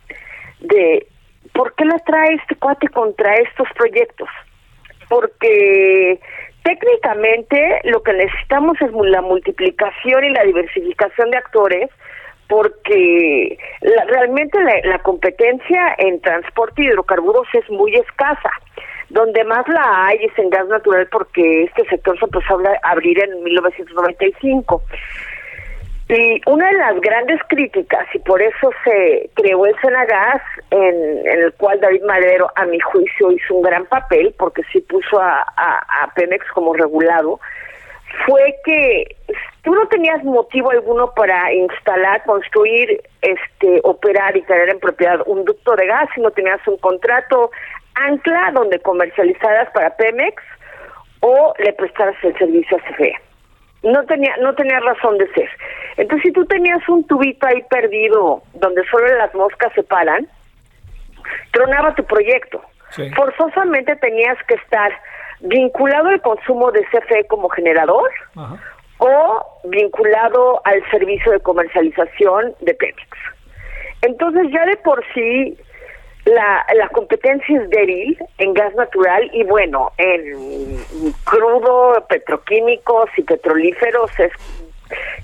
de por qué la trae este cuate contra estos proyectos porque técnicamente lo que necesitamos es la multiplicación y la diversificación de actores porque realmente la, competencia en transporte de hidrocarburos es muy escasa. Donde más la hay es en gas natural porque este sector se empezó a abrir en 1995. Y una de las grandes críticas, y por eso se creó el Senagas, en, en el cual David Madero, a mi juicio, hizo un gran papel, porque sí puso a, a, a Pemex como regulado, fue que tú no tenías motivo alguno para instalar, construir, este, operar y tener en propiedad un ducto de gas, sino tenías un contrato ancla donde comercializaras para Pemex o le prestaras el servicio a CFE. No tenía, no tenía razón de ser. Entonces, si tú tenías un tubito ahí perdido donde solo las moscas se paran, tronaba tu proyecto. Forzosamente tenías que estar vinculado al consumo de CFE como generador o vinculado al servicio de comercialización de Pemex. Entonces ya de por sí la, la competencia es débil en gas natural y bueno, en crudo, petroquímicos y petrolíferos es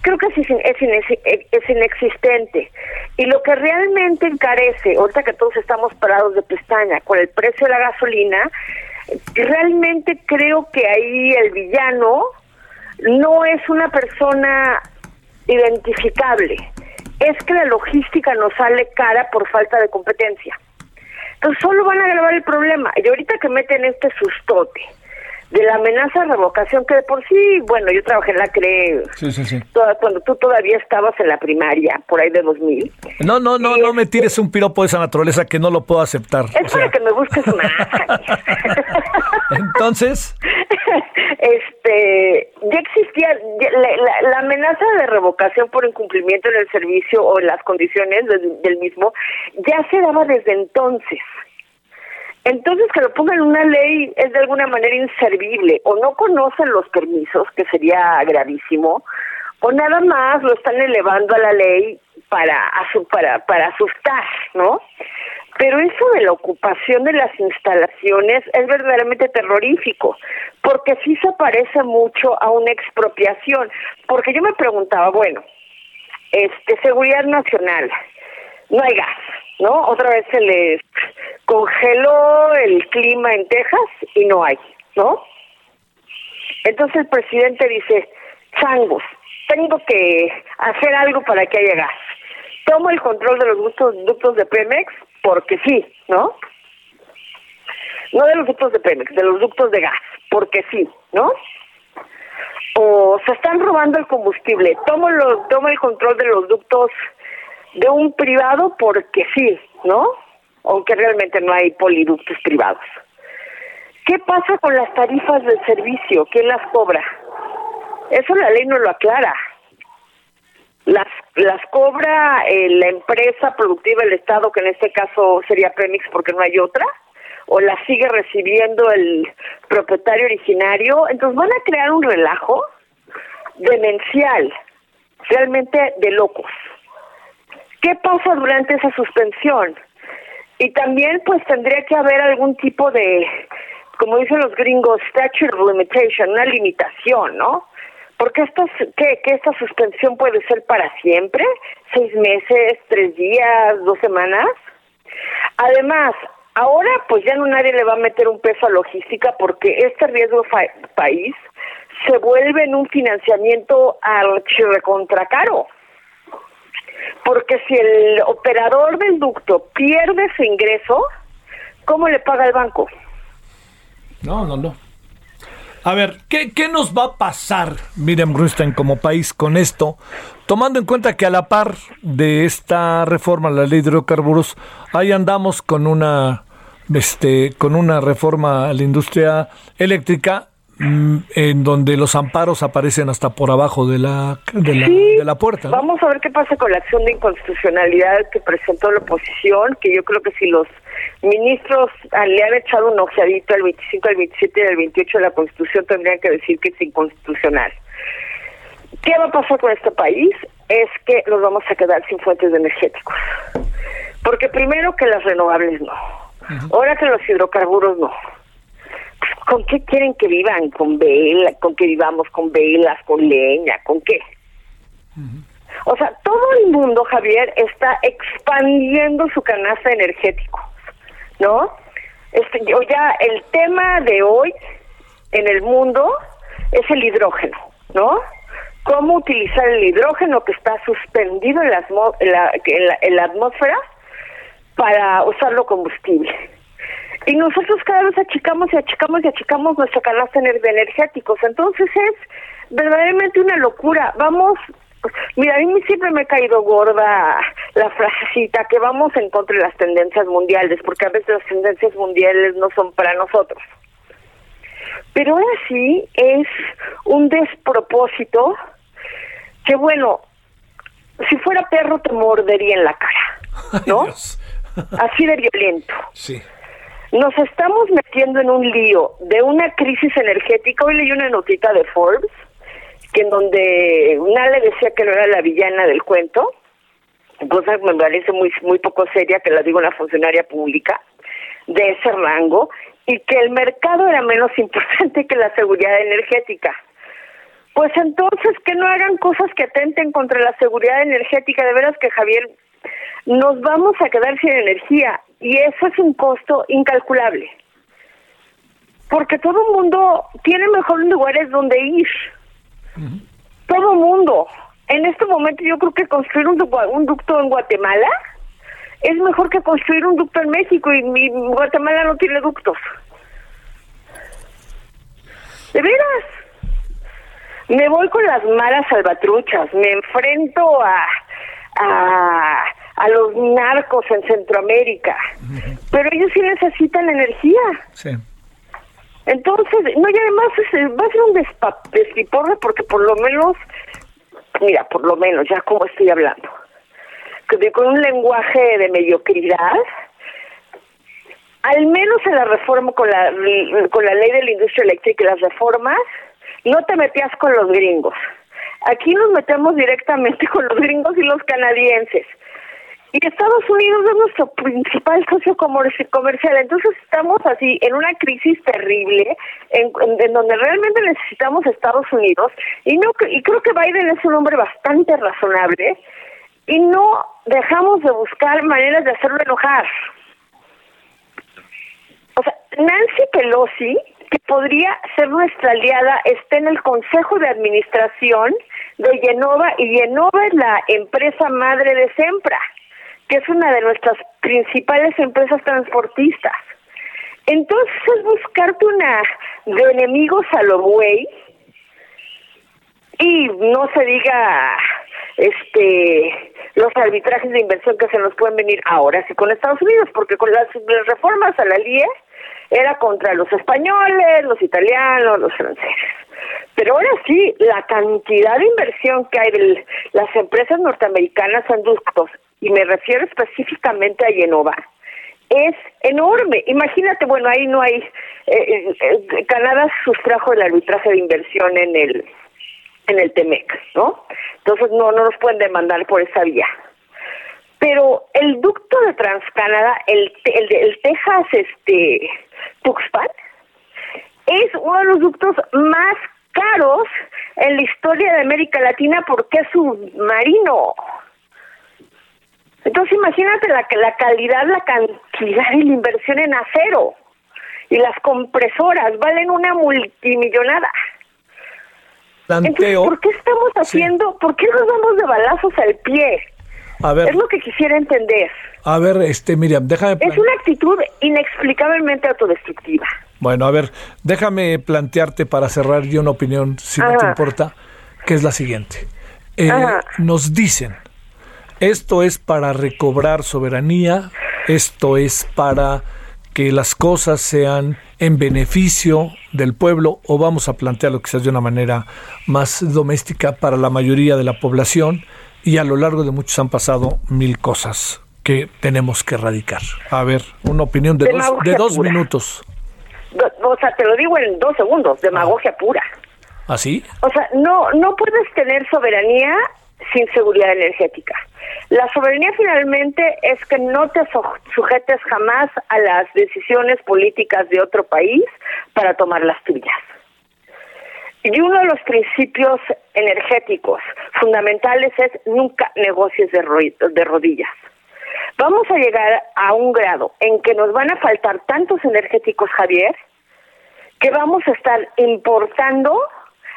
creo que es, es, es, inexistente. Y lo que realmente encarece, ahorita que todos estamos parados de pestaña con el precio de la gasolina, realmente creo que ahí el villano no es una persona identificable, es que la logística nos sale cara por falta de competencia. Entonces solo van a agravar el problema. Y ahorita que meten este sustote de la amenaza de revocación, que de por sí, bueno, yo trabajé en la CRE cuando tú todavía estabas en la primaria, por ahí de 2000. No, no, no, no me tires un piropo de esa naturaleza que no lo puedo aceptar. Es para que me busques más. Entonces... este ya existía la, amenaza de revocación por incumplimiento en el servicio o en las condiciones del mismo ya se daba desde entonces entonces que lo pongan en una ley es de alguna manera inservible o no conocen los permisos que sería gravísimo o nada más lo están elevando a la ley para para para asustar no pero eso de la ocupación de las instalaciones es verdaderamente terrorífico, porque sí se parece mucho a una expropiación. Porque yo me preguntaba, bueno, este seguridad nacional, no hay gas, ¿no? Otra vez se les congeló el clima en Texas y no hay, ¿no? Entonces el presidente dice, changos, tengo que hacer algo para que haya gas. Tomo el control de los ductos de Pemex porque sí, ¿no? No de los ductos de Pemex, de los ductos de gas, porque sí, ¿no? O se están robando el combustible, tomo, lo, tomo el control de los ductos de un privado porque sí, ¿no? Aunque realmente no hay poliductos privados. ¿Qué pasa con las tarifas del servicio? ¿Quién las cobra? Eso la ley no lo aclara las las cobra eh, la empresa productiva del Estado, que en este caso sería Premix porque no hay otra, o la sigue recibiendo el propietario originario. Entonces van a crear un relajo demencial, realmente de locos. ¿Qué pasa durante esa suspensión? Y también pues tendría que haber algún tipo de, como dicen los gringos, statute of limitation, una limitación, ¿no? Porque esta, que, que esta suspensión puede ser para siempre, seis meses, tres días, dos semanas. Además, ahora pues ya no nadie le va a meter un peso a logística porque este riesgo país se vuelve en un financiamiento al recontra caro. Porque si el operador del ducto pierde ese ingreso, ¿cómo le paga el banco? No, no, no. A ver, ¿qué, ¿qué, nos va a pasar, Miriam Rustein, como país con esto? Tomando en cuenta que a la par de esta reforma a la ley de hidrocarburos, ahí andamos con una, este, con una reforma a la industria eléctrica en donde los amparos aparecen hasta por abajo de la, de la, de la puerta. Vamos a ver qué pasa con la acción de inconstitucionalidad que presentó la oposición, que yo creo que si los ministros ah, le han echado un ojeadito al 25, al 27 y al 28 de la Constitución, tendrían que decir que es inconstitucional. ¿Qué va a pasar con este país? Es que nos vamos a quedar sin fuentes energéticos. Porque primero que las renovables no. Ahora que los hidrocarburos no. ¿Con qué quieren que vivan? ¿Con vela? ¿Con que vivamos con velas, con leña? ¿Con qué? O sea, todo el mundo, Javier, está expandiendo su canasta energético. ¿no? Este, yo ya el tema de hoy en el mundo es el hidrógeno, ¿no? Cómo utilizar el hidrógeno que está suspendido en la, en la, atmósfera para usarlo combustible. Y nosotros cada vez achicamos y achicamos y achicamos nuestra canasta de energéticos. Entonces es verdaderamente una locura. Vamos Mira, a mí siempre me ha caído gorda la frasecita que vamos en contra de las tendencias mundiales, porque a veces las tendencias mundiales no son para nosotros. Pero ahora sí es un despropósito que, bueno, si fuera perro te mordería en la cara, ¿no? Así de violento. Sí. Nos estamos metiendo en un lío de una crisis energética. Hoy leí una notita de Forbes que en donde le decía que no era la villana del cuento, cosa que me parece muy, muy poco seria, que la digo una funcionaria pública de ese rango, y que el mercado era menos importante que la seguridad energética. Pues entonces que no hagan cosas que atenten contra la seguridad energética. De veras que Javier, nos vamos a quedar sin energía y eso es un costo incalculable. Porque todo el mundo tiene mejores lugares donde ir. Todo el mundo. En este momento yo creo que construir un, un ducto en Guatemala es mejor que construir un ducto en México y mi Guatemala no tiene ductos. ¿De veras? Me voy con las malas salvatruchas, me enfrento a, a, a los narcos en Centroamérica, pero ellos sí necesitan energía. Sí. Entonces, no, y además va a ser un despiporre porque por lo menos, mira, por lo menos, ya como estoy hablando, con un lenguaje de mediocridad, al menos en la reforma con la, con la ley de la industria eléctrica y las reformas, no te metías con los gringos. Aquí nos metemos directamente con los gringos y los canadienses. Y Estados Unidos es nuestro principal socio comercial. Entonces estamos así en una crisis terrible en, en, donde realmente necesitamos Estados Unidos. Y, no, y creo que Biden es un hombre bastante razonable y no dejamos de buscar maneras de hacerlo enojar. O sea, Nancy Pelosi, que podría ser nuestra aliada, está en el Consejo de Administración de Genova y Genova es la empresa madre de Sempra, que es una de nuestras principales empresas transportistas. Entonces es buscarte una de enemigos a lo güey y no se diga este los arbitrajes de inversión que se nos pueden venir ahora sí con Estados Unidos, porque con las, reformas a la LIE era contra los españoles, los italianos, los franceses. Pero ahora sí, la cantidad de inversión que hay de las empresas norteamericanas en ductos, y me refiero específicamente a Genova, es enorme. Imagínate, bueno, ahí no hay. Eh, eh, Canadá sustrajo el arbitraje de inversión en el en el Temec, ¿no? Entonces no, no nos pueden demandar por esa vía. Pero el ducto de Transcanada, el, el, el Texas este, Tuxpan, es uno de los ductos más caros en la historia de América Latina porque es submarino. Entonces imagínate la, la calidad, la cantidad y la inversión en acero. Y las compresoras valen una multimillonada. ¿por qué estamos haciendo, por qué nos damos de balazos al pie? A ver, es lo que quisiera entender. A ver, este, Miriam, déjame... Es una actitud inexplicablemente autodestructiva. Bueno, a ver, déjame plantearte para cerrar yo una opinión, si no te importa, que es la siguiente. Eh, nos dicen, esto es para recobrar soberanía, esto es para que las cosas sean en beneficio del pueblo o vamos a plantearlo quizás de una manera más doméstica para la mayoría de la población y a lo largo de muchos han pasado mil cosas que tenemos que erradicar. A ver, una opinión de, dos, de dos minutos. O sea, te lo digo en dos segundos, demagogia pura. ¿Así? ¿Ah, o sea, no, no puedes tener soberanía sin seguridad energética. La soberanía finalmente es que no te sujetes jamás a las decisiones políticas de otro país para tomar las tuyas. Y uno de los principios energéticos fundamentales es nunca negocies de, de rodillas. Vamos a llegar a un grado en que nos van a faltar tantos energéticos, Javier, que vamos a estar importando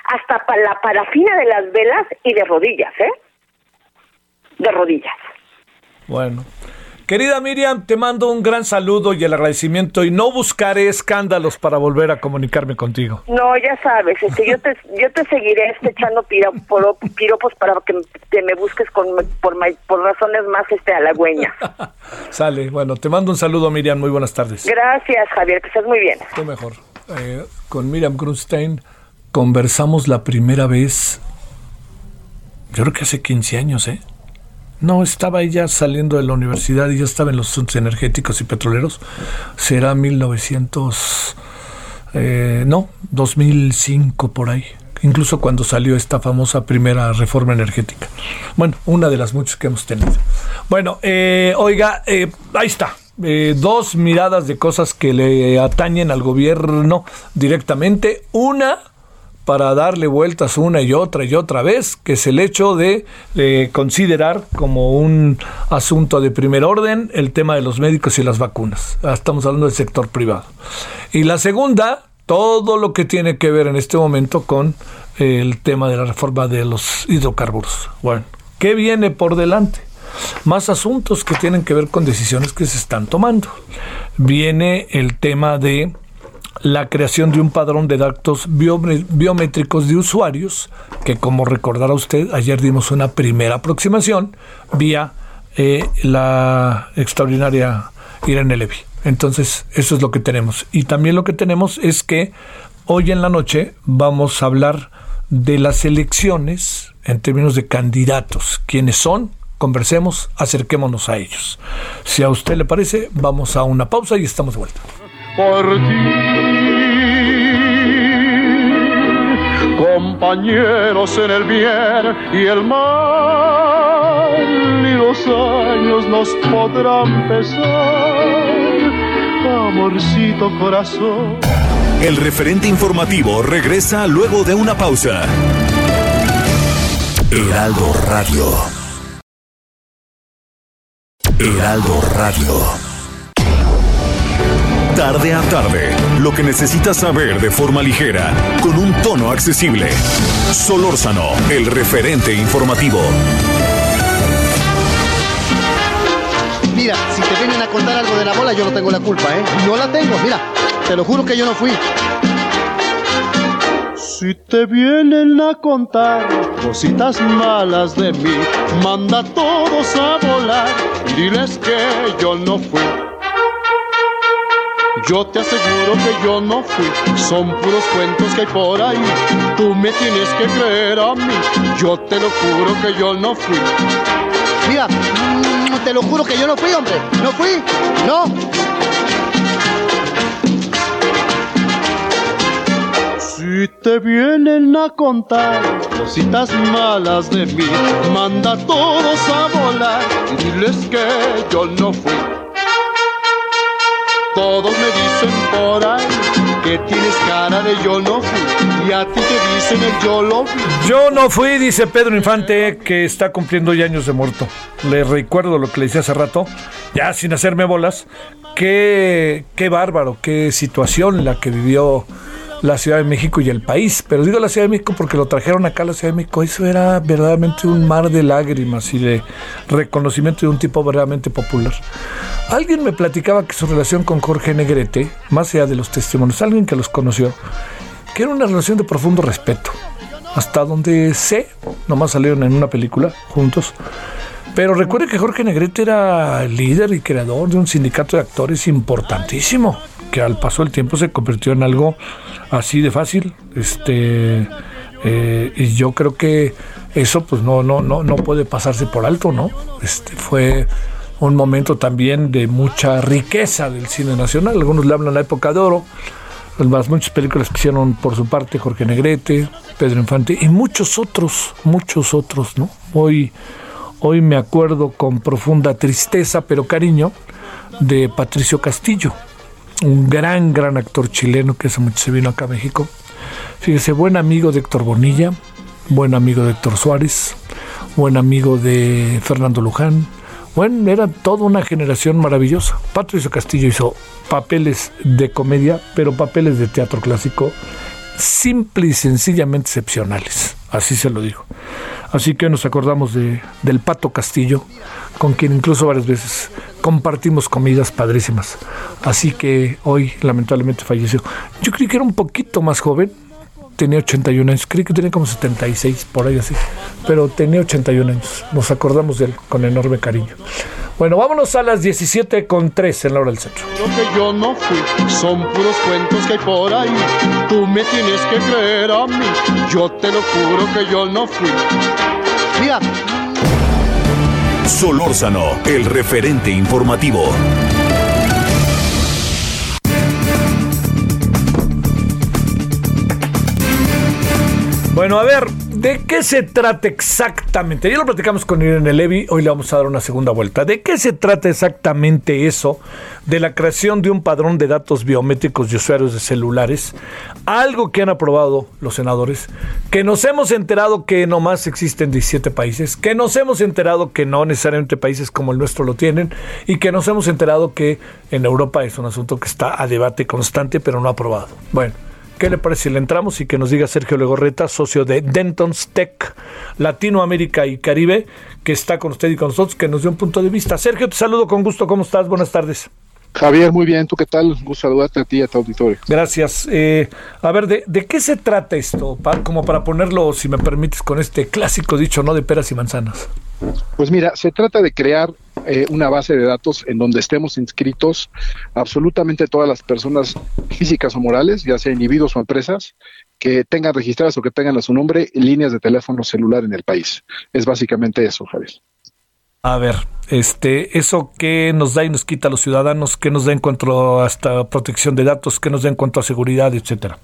hasta la parafina de las velas y de rodillas, ¿eh? de rodillas. Bueno. Querida Miriam, te mando un gran saludo y el agradecimiento y no buscaré escándalos para volver a comunicarme contigo. No, ya sabes, este, yo te yo te seguiré este, echando piropos para que te me busques con, por, por razones más este halagüeñas. Sale, bueno, te mando un saludo Miriam, muy buenas tardes. Gracias Javier, que estés muy bien. Tú mejor. Eh, con Miriam Grunstein conversamos la primera vez, yo creo que hace 15 años, ¿eh? No, estaba ella saliendo de la universidad y ya estaba en los asuntos energéticos y petroleros. Será 1900, eh, no, 2005 por ahí. incluso cuando salió esta famosa primera reforma energética. Bueno, una de las muchas que hemos tenido. Bueno, eh, oiga, eh, ahí está. Eh, dos miradas de cosas que le atañen al gobierno directamente. Una, para darle vueltas una y otra y otra vez, que es el hecho de considerar como un asunto de primer orden el tema de los médicos y las vacunas. Ah, estamos hablando del sector privado. Y la segunda, todo lo que tiene que ver en este momento con el tema de la reforma de los hidrocarburos. Bueno, ¿qué viene por delante? Más asuntos que tienen que ver con decisiones que se están tomando. Viene el tema de la creación de un padrón de datos biométricos de usuarios, que como recordará usted, ayer dimos una primera aproximación vía eh, la extraordinaria Irene Levy. Entonces, eso es lo que tenemos. Y también lo que tenemos es que hoy en la noche vamos a hablar de las elecciones en términos de candidatos. ¿Quiénes son? Conversemos, acerquémonos a ellos. Si a usted le parece, vamos a una pausa y estamos de vuelta. Compañeros en el bien y el mal, y los años nos podrán pesar, amorcito corazón. El referente informativo regresa luego de una pausa. Heraldo Radio. Heraldo Radio. Tarde a tarde, lo que necesitas saber de forma ligera, con un tono accesible. Solórzano, el referente informativo. Mira, si te vienen a contar algo de la bola, yo no tengo la culpa, ¿eh? No la tengo, mira, te lo juro que yo no fui. Si te vienen a contar cositas malas de mí, manda a todos a volar y diles que yo no fui. Yo te aseguro que yo no fui, son puros cuentos que hay por ahí. Tú me tienes que creer a mí, yo te lo juro que yo no fui. Mira, mm, te lo juro que yo no fui, hombre. No fui, no. Si te vienen a contar cositas malas de mí, manda a todos a volar y diles que yo no fui. Todos me dicen por ahí que tienes cara de yo no fui. Y a ti te dicen el yo lo fui. Yo no fui, dice Pedro Infante, que está cumpliendo ya años de muerto. Le recuerdo lo que le decía hace rato, ya sin hacerme bolas. Qué, qué bárbaro, qué situación la que vivió la Ciudad de México y el país. Pero digo la Ciudad de México porque lo trajeron acá a la Ciudad de México. Eso era verdaderamente un mar de lágrimas y de reconocimiento de un tipo verdaderamente popular. Alguien me platicaba que su relación con Jorge Negrete, más allá de los testimonios, alguien que los conoció, que era una relación de profundo respeto. Hasta donde sé, nomás salieron en una película juntos. Pero recuerde que Jorge Negrete era líder y creador de un sindicato de actores importantísimo, que al paso del tiempo se convirtió en algo así de fácil. Este, eh, y yo creo que eso pues no, no, no, no puede pasarse por alto, ¿no? Este fue un momento también de mucha riqueza del cine nacional. Algunos le hablan la época de oro. Las muchas películas que hicieron por su parte Jorge Negrete, Pedro Infante y muchos otros, muchos otros, ¿no? Hoy, hoy me acuerdo con profunda tristeza, pero cariño, de Patricio Castillo, un gran, gran actor chileno que hace mucho se vino acá a México. Fíjese, buen amigo de Héctor Bonilla, buen amigo de Héctor Suárez, buen amigo de Fernando Luján. Bueno, era toda una generación maravillosa. Patricio Castillo hizo papeles de comedia, pero papeles de teatro clásico simple y sencillamente excepcionales. Así se lo digo. Así que nos acordamos de, del Pato Castillo, con quien incluso varias veces compartimos comidas padrísimas. Así que hoy lamentablemente falleció. Yo creí que era un poquito más joven, tenía 81 años, creí que tenía como 76, por ahí así, pero tenía 81 años. Nos acordamos de él con enorme cariño. Bueno, vámonos a las 17 con 3 en la hora del centro. Yo no fui, son puros cuentos que hay por ahí. Tú me tienes que creer a mí, yo te lo juro que yo no fui. Mira, Solórzano, el referente informativo. Bueno, a ver, ¿de qué se trata exactamente? Ya lo platicamos con Irene Levy, hoy le vamos a dar una segunda vuelta. ¿De qué se trata exactamente eso de la creación de un padrón de datos biométricos de usuarios de celulares? Algo que han aprobado los senadores, que nos hemos enterado que nomás existen 17 países, que nos hemos enterado que no necesariamente países como el nuestro lo tienen y que nos hemos enterado que en Europa es un asunto que está a debate constante pero no aprobado. Bueno. ¿Qué le parece si le entramos y que nos diga Sergio Legorreta, socio de Denton's Tech Latinoamérica y Caribe, que está con usted y con nosotros, que nos dio un punto de vista? Sergio, te saludo con gusto. ¿Cómo estás? Buenas tardes. Javier, muy bien. ¿Tú qué tal? Gusto saludarte a ti y a tu auditorio. Gracias. Eh, a ver, ¿de, ¿de, qué se trata esto? como para ponerlo, si me permites, con este clásico dicho, ¿no? De peras y manzanas. Pues mira, se trata de crear eh, una base de datos en donde estemos inscritos absolutamente todas las personas físicas o morales, ya sea individuos o empresas, que tengan registradas o que tengan a su nombre líneas de teléfono celular en el país. Es básicamente eso, Javier. A ver, este, eso que nos da y nos quita a los ciudadanos, qué nos da en cuanto a hasta protección de datos, qué nos da en cuanto a seguridad, etcétera.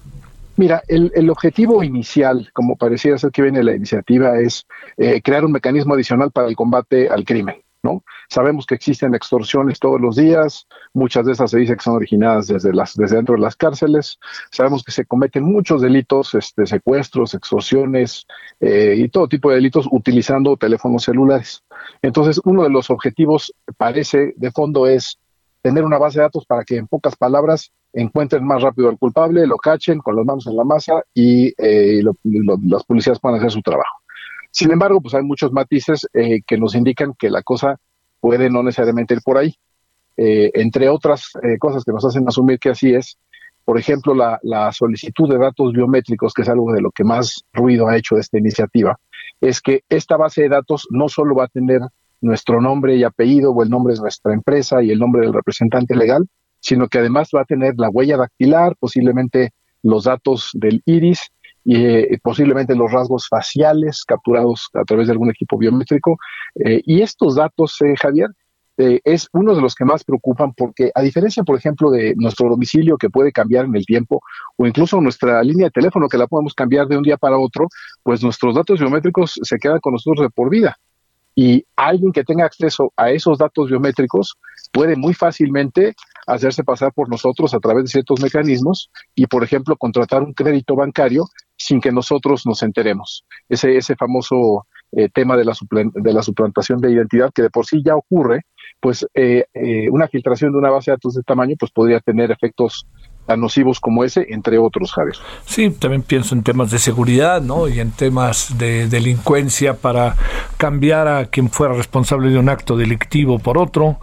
Mira, el, objetivo inicial, como parecía ser que viene la iniciativa, es eh, crear un mecanismo adicional para el combate al crimen. ¿No? Sabemos que existen extorsiones todos los días, muchas de esas se dice que son originadas desde, las, desde dentro de las cárceles, sabemos que se cometen muchos delitos, este, secuestros, extorsiones eh, y todo tipo de delitos utilizando teléfonos celulares. Entonces, uno de los objetivos, parece, de fondo es tener una base de datos para que en pocas palabras encuentren más rápido al culpable, lo cachen con las manos en la masa y eh, las policías puedan hacer su trabajo. Sin embargo, pues hay muchos matices eh, que nos indican que la cosa puede no necesariamente ir por ahí. Eh, entre otras cosas que nos hacen asumir que así es, por ejemplo, la, la, solicitud de datos biométricos, que es algo de lo que más ruido ha hecho esta iniciativa, es que esta base de datos no solo va a tener nuestro nombre y apellido o el nombre de nuestra empresa y el nombre del representante legal, sino que además va a tener la huella dactilar, posiblemente los datos del iris y eh, posiblemente los rasgos faciales capturados a través de algún equipo biométrico. Eh, y estos datos, eh, Javier, es uno de los que más preocupan porque a diferencia, por ejemplo, de nuestro domicilio que puede cambiar en el tiempo o incluso nuestra línea de teléfono que la podemos cambiar de un día para otro, pues nuestros datos biométricos se quedan con nosotros de por vida. Y alguien que tenga acceso a esos datos biométricos puede muy fácilmente hacerse pasar por nosotros a través de ciertos mecanismos y, por ejemplo, contratar un crédito bancario sin que nosotros nos enteremos. Ese, ese famoso eh, tema de la, de la suplantación de identidad que de por sí ya ocurre, pues eh, eh, una filtración de una base de datos de este tamaño pues podría tener efectos tan nocivos como ese, entre otros, Javier. Sí, también pienso en temas de seguridad, ¿no? Y en temas de delincuencia para cambiar a quien fuera responsable de un acto delictivo por otro,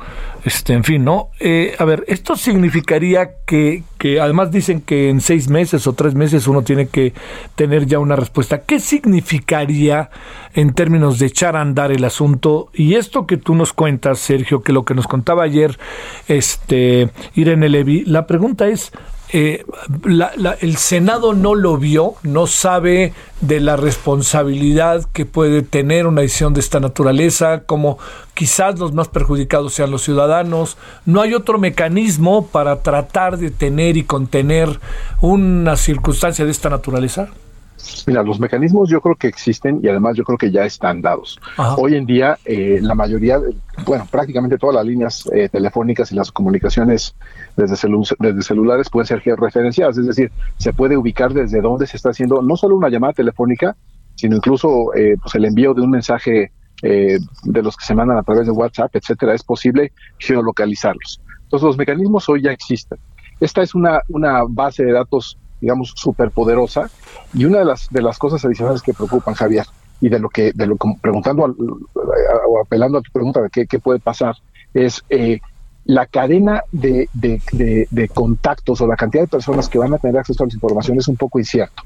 este, en fin, ¿no? Eh, a ver, esto significaría que, que además dicen que en seis meses o tres meses uno tiene que tener ya una respuesta. ¿Qué significaría en términos de echar a andar el asunto? Y esto que tú nos cuentas, Sergio, que lo que nos contaba ayer este, Irene Levy, la pregunta es, eh, el Senado no lo vio, no sabe de la responsabilidad que puede tener una decisión de esta naturaleza, como quizás los más perjudicados sean los ciudadanos. No hay otro mecanismo para tratar de tener y contener una circunstancia de esta naturaleza. Mira, los mecanismos yo creo que existen y además yo creo que ya están dados. Hoy en día eh, la mayoría, bueno, prácticamente todas las líneas eh, telefónicas y las comunicaciones desde, desde celulares pueden ser referenciadas, es decir, se puede ubicar desde dónde se está haciendo no solo una llamada telefónica, sino incluso eh, pues el envío de un mensaje de los que se mandan a través de WhatsApp, etcétera, es posible geolocalizarlos. Entonces los mecanismos hoy ya existen. Esta es una, una base de datos digamos, súper poderosa. Y una de las, de las cosas adicionales que preocupan, Javier, y de lo que, de lo preguntando o apelando a tu pregunta de qué, qué puede pasar, es eh, la cadena de, de, de, contactos o la cantidad de personas que van a tener acceso a la información es un poco incierto.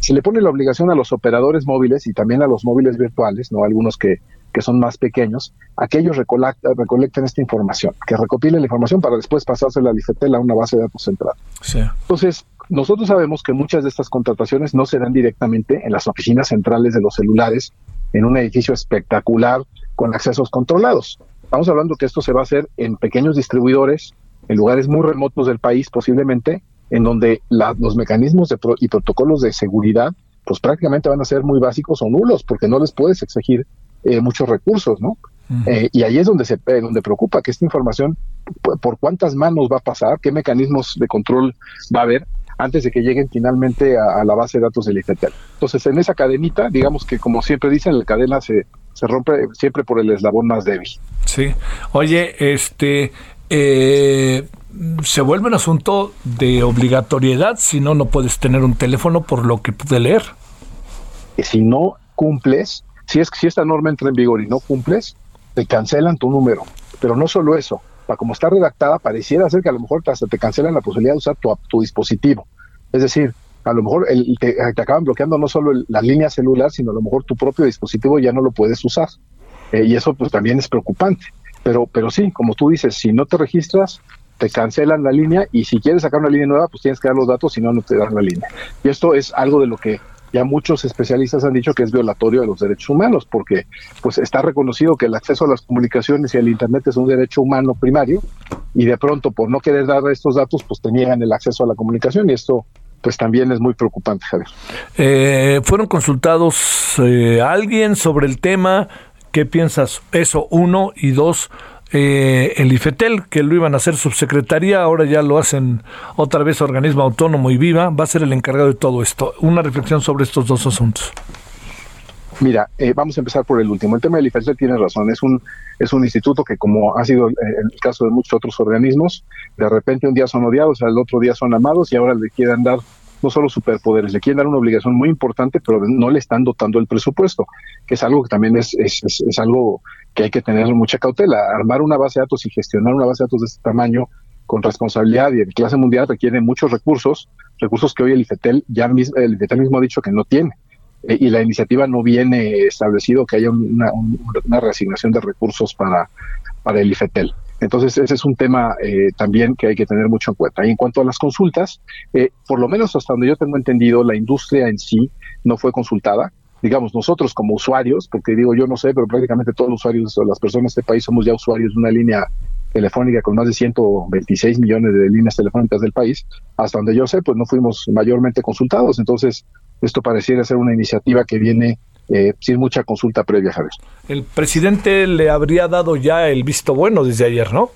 Se le pone la obligación a los operadores móviles y también a los móviles virtuales, no algunos que, que son más pequeños, a que ellos recolecten esta información, que recopilen la información para después pasársela a Lifetel a una base de datos central. Entonces, nosotros sabemos que muchas de estas contrataciones no se dan directamente en las oficinas centrales de los celulares, en un edificio espectacular con accesos controlados. Estamos hablando que esto se va a hacer en pequeños distribuidores, en lugares muy remotos del país posiblemente, en donde los mecanismos y protocolos de seguridad pues prácticamente van a ser muy básicos o nulos, porque no les puedes exigir eh, muchos recursos, ¿no? Eh, y ahí es donde se donde preocupa que esta información por cuántas manos va a pasar, qué mecanismos de control va a haber antes de que lleguen finalmente a, la base de datos del IFETEL. Entonces, en esa cadenita, digamos que como siempre dicen, la cadena se, se rompe siempre por el eslabón más débil. Sí. Oye, este, eh, se vuelve un asunto de obligatoriedad, si no, no puedes tener un teléfono por lo que pude leer. Si no cumples, si es si esta norma entra en vigor y no cumples, te cancelan tu número. Pero no solo eso, para como está redactada, pareciera ser que a lo mejor hasta te cancelan la posibilidad de usar tu, tu dispositivo. Es decir, a lo mejor el, te, acaban bloqueando no solo la línea celular, sino a lo mejor tu propio dispositivo ya no lo puedes usar. Eh, y eso pues también es preocupante. Pero, pero sí, como tú dices, si no te registras, te cancelan la línea y si quieres sacar una línea nueva, pues tienes que dar los datos, si no, no te dan la línea. Y esto es algo de lo que ya muchos especialistas han dicho que es violatorio de los derechos humanos, porque pues está reconocido que el acceso a las comunicaciones y al Internet es un derecho humano primario, y de pronto por no querer dar estos datos, pues te niegan el acceso a la comunicación, y esto pues también es muy preocupante, Javier. Eh, ¿Fueron consultados eh, alguien sobre el tema? ¿Qué piensas? Eso, uno, y dos, eh, el IFETEL, que lo iban a hacer subsecretaría, ahora ya lo hacen otra vez organismo autónomo y viva, va a ser el encargado de todo esto. Una reflexión sobre estos dos asuntos. Mira, eh, vamos a empezar por el último. El tema del IFETEL tiene razón. Es un, es un instituto que, como ha sido el caso de muchos otros organismos, de repente un día son odiados, al otro día son amados y ahora le quieren dar no solo superpoderes, le quieren dar una obligación muy importante, pero no le están dotando el presupuesto, que es algo que también es, es, es, algo que hay que tener mucha cautela. Armar una base de datos y gestionar una base de datos de este tamaño con responsabilidad y en clase mundial requiere muchos recursos, recursos que hoy el IFETEL ya mismo, el IFETEL mismo ha dicho que no tiene. Eh, y la iniciativa no viene establecido que haya una, una reasignación de recursos para, para el IFETEL. Entonces, ese es un tema eh, también que hay que tener mucho en cuenta. Y en cuanto a las consultas, eh, por lo menos hasta donde yo tengo entendido, la industria en sí no fue consultada. Digamos, nosotros como usuarios, porque digo yo no sé, pero prácticamente todos los usuarios, las personas de este país somos ya usuarios de una línea telefónica con más de 126 millones de líneas telefónicas del país, hasta donde yo sé, pues no fuimos mayormente consultados. Entonces, esto pareciera ser una iniciativa que viene eh, sin mucha consulta previa, Javier. El presidente le habría dado ya el visto bueno desde ayer, ¿no?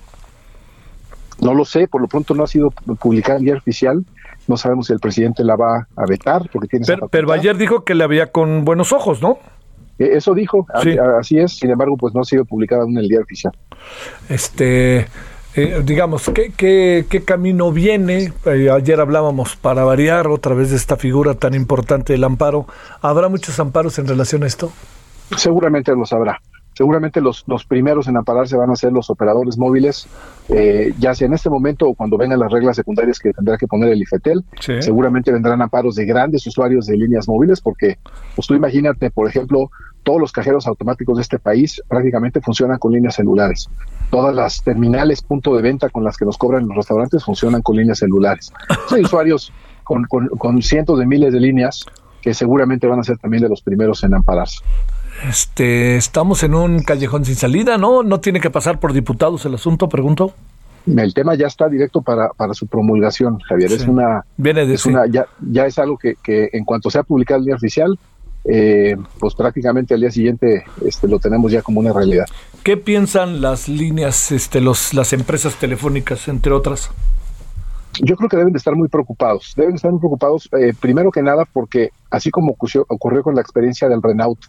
No lo sé, por lo pronto no ha sido publicada en día oficial. No sabemos si el presidente la va a vetar porque tiene. Pero, pero ayer dijo que le había con buenos ojos, ¿no? Eh, eso dijo, así es. Sin embargo, pues no ha sido publicada en el día oficial. Este, eh, digamos, ¿qué, qué, camino viene? Eh, ayer hablábamos, para variar, otra vez de esta figura tan importante del amparo. ¿Habrá muchos amparos en relación a esto? Seguramente los habrá. Seguramente los, los primeros en ampararse van a ser los operadores móviles, eh, ya sea en este momento o cuando vengan las reglas secundarias que tendrá que poner el IFETEL. Seguramente vendrán amparos de grandes usuarios de líneas móviles, porque pues tú imagínate, por ejemplo, todos los cajeros automáticos de este país prácticamente funcionan con líneas celulares. Todas las terminales punto de venta con las que nos cobran los restaurantes funcionan con líneas celulares. Hay usuarios con, con, cientos de miles de líneas que seguramente van a ser también de los primeros en ampararse. Este, estamos en un callejón sin salida, ¿no? ¿No tiene que pasar por diputados el asunto, pregunto? El tema ya está directo para, para su promulgación, Javier. Es una, Viene de es una ya, ya es algo que, que en cuanto sea publicado en línea oficial, eh, pues prácticamente al día siguiente este, lo tenemos ya como una realidad. ¿Qué piensan las líneas, este, los, las empresas telefónicas, entre otras? Yo creo que deben de estar muy preocupados. Deben estar muy preocupados, eh, primero que nada, porque así como ocurrió, con la experiencia del Renault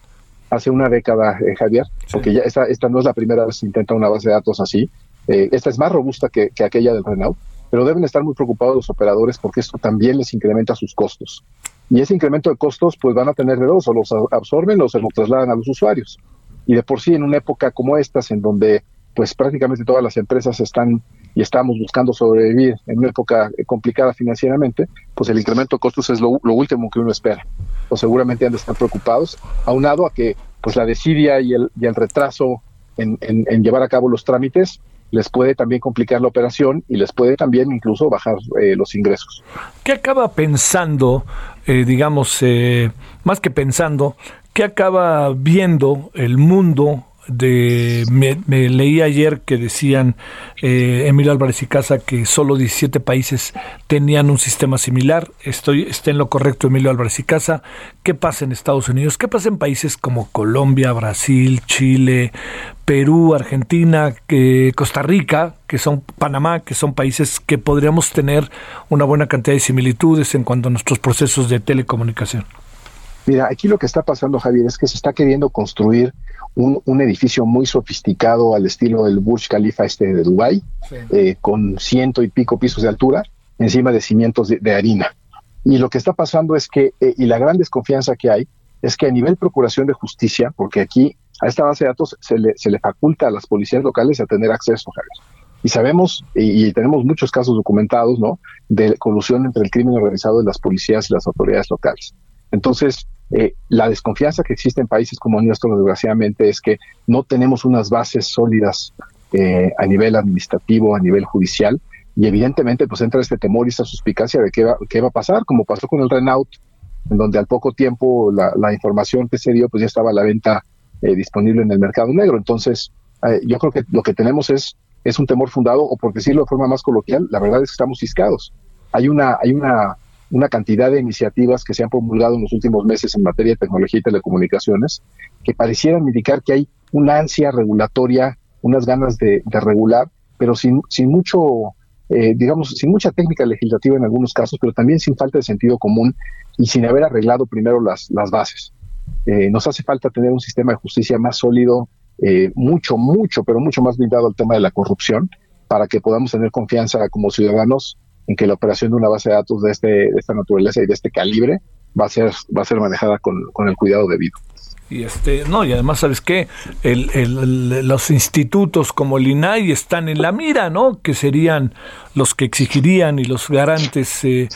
hace una década, eh, Javier, porque ya esta, esta no es la primera vez que se intenta una base de datos así. esta es más robusta que, que aquella del Renault, pero deben estar muy preocupados los operadores porque esto también les incrementa sus costos. Y ese incremento de costos, pues van a tener de dos, o los absorben o se los trasladan a los usuarios. Y de por sí, en una época como estas, en donde pues prácticamente todas las empresas están y estamos buscando sobrevivir en una época complicada financieramente, pues el incremento de costos es lo, último que uno espera. O seguramente han de estar preocupados, aunado a que pues la desidia y el, y el retraso en, en llevar a cabo los trámites les puede también complicar la operación y les puede también incluso bajar eh, los ingresos. ¿Qué acaba pensando, eh, digamos, eh, más que pensando, qué acaba viendo el mundo de me, leí ayer que decían eh, Emilio Álvarez y Casa que solo 17 países tenían un sistema similar. Estoy está en lo correcto Emilio Álvarez y Casa. ¿Qué pasa en Estados Unidos? ¿Qué pasa en países como Colombia, Brasil, Chile, Perú, Argentina, Costa Rica, que son Panamá, que son países que podríamos tener una buena cantidad de similitudes en cuanto a nuestros procesos de telecomunicación? Mira, aquí lo que está pasando, Javier, es que se está queriendo construir un, edificio muy sofisticado al estilo del Burj Khalifa este de Dubái, eh, con ciento y pico pisos de altura, encima de cimientos de, harina. Y lo que está pasando es que, eh, y la gran desconfianza que hay, es que a nivel procuración de justicia, porque aquí a esta base de datos se le, se le faculta a las policías locales a tener acceso, Javier. Y sabemos, y, y, tenemos muchos casos documentados, ¿no?, de colusión entre el crimen organizado de las policías y las autoridades locales. Entonces, eh, la desconfianza que existe en países como nuestro, desgraciadamente, es que no tenemos unas bases sólidas eh, a nivel administrativo, a nivel judicial, y evidentemente pues entra este temor y esta suspicacia de qué va, qué va a pasar, como pasó con el Renault, en donde al poco tiempo la, información que se dio pues ya estaba a la venta eh, disponible en el mercado negro. Entonces, yo creo que lo que tenemos es, es un temor fundado, o por decirlo de forma más coloquial, la verdad es que estamos ciscados. Hay una, hay una una cantidad de iniciativas que se han promulgado en los últimos meses en materia de tecnología y telecomunicaciones que parecieran indicar que hay una ansia regulatoria, unas ganas de, regular, pero sin, sin mucho, eh, digamos, sin mucha técnica legislativa en algunos casos, pero también sin falta de sentido común y sin haber arreglado primero las, las bases. Eh, nos hace falta tener un sistema de justicia más sólido, eh, mucho, mucho, pero mucho más blindado al tema de la corrupción, para que podamos tener confianza como ciudadanos en que la operación de una base de datos de, este, de esta naturaleza y de este calibre va a ser, va a ser manejada con, el cuidado debido. Y este, no, y además, ¿sabes qué? El, los institutos como el INAI están en la mira, ¿no? Que serían los que exigirían y los garantes eh,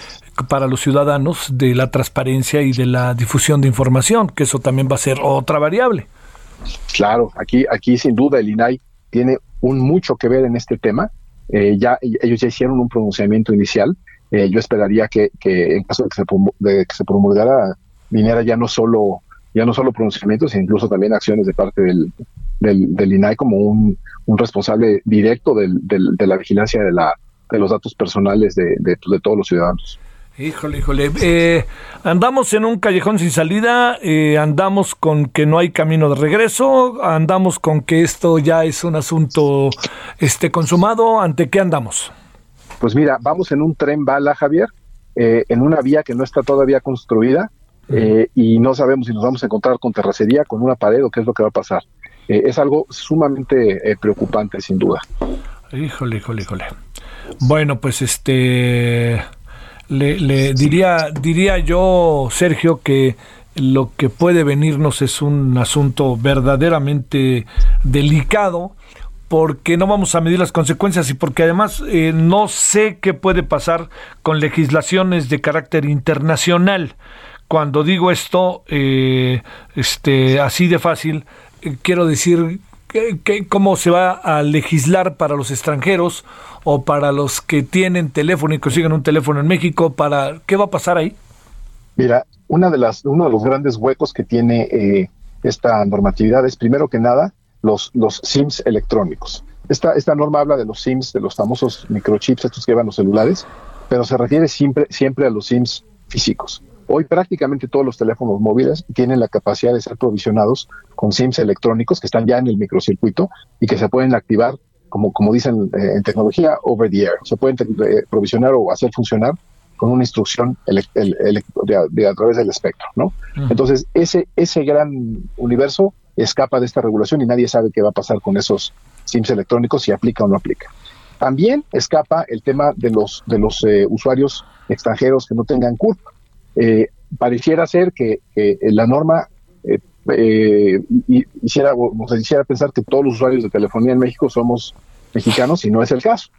para los ciudadanos de la transparencia y de la difusión de información, que eso también va a ser otra variable. Claro, aquí, aquí sin duda el INAI tiene un mucho que ver en este tema eh, ya ellos ya hicieron un pronunciamiento inicial. Eh, yo esperaría que, en caso de que, se, que se promulgara, viniera ya no solo ya no solo pronunciamientos, sino incluso también acciones de parte del, del, INAI como un, responsable directo del, de la vigilancia de, la, de los datos personales de, de todos los ciudadanos. Híjole, híjole. Eh, andamos en un callejón sin salida, eh, andamos con que no hay camino de regreso, andamos con que esto ya es un asunto este, consumado. ¿Ante qué andamos? Pues mira, vamos en un tren bala, Javier, eh, en una vía que no está todavía construida y no sabemos si nos vamos a encontrar con terracería, con una pared o qué es lo que va a pasar. es algo sumamente preocupante, sin duda. Híjole, híjole, híjole. Bueno, pues este le, diría, diría yo, Sergio, que lo que puede venirnos es un asunto verdaderamente delicado porque no vamos a medir las consecuencias y porque además eh, no sé qué puede pasar con legislaciones de carácter internacional. Cuando digo esto, eh, este, así de fácil, eh, quiero decir cómo se va a legislar para los extranjeros o para los que tienen teléfono y consiguen un teléfono en México? Para ¿Qué va a pasar ahí? Mira, una de las, uno de los grandes huecos que tiene eh, esta normatividad es, primero que nada, los, los SIMs electrónicos. Esta, esta norma habla de los SIMs, de los famosos microchips, estos que llevan los celulares, pero se refiere siempre, siempre a los SIMs físicos. Hoy prácticamente todos los teléfonos móviles tienen la capacidad de ser provisionados con SIMs electrónicos que están ya en el microcircuito y que se pueden activar, como, como dicen eh, en tecnología, over the air. Se pueden eh, provisionar o hacer funcionar con una instrucción de, a través del espectro, ¿no? Entonces, ese, ese gran universo escapa de esta regulación y nadie sabe qué va a pasar con esos SIMs electrónicos, si aplica o no aplica. También escapa el tema de los, de los eh, usuarios extranjeros que no tengan CURP. Eh, pareciera ser que, la norma eh, eh, hiciera, nos hiciera pensar que todos los usuarios de telefonía en México somos mexicanos y no es el caso,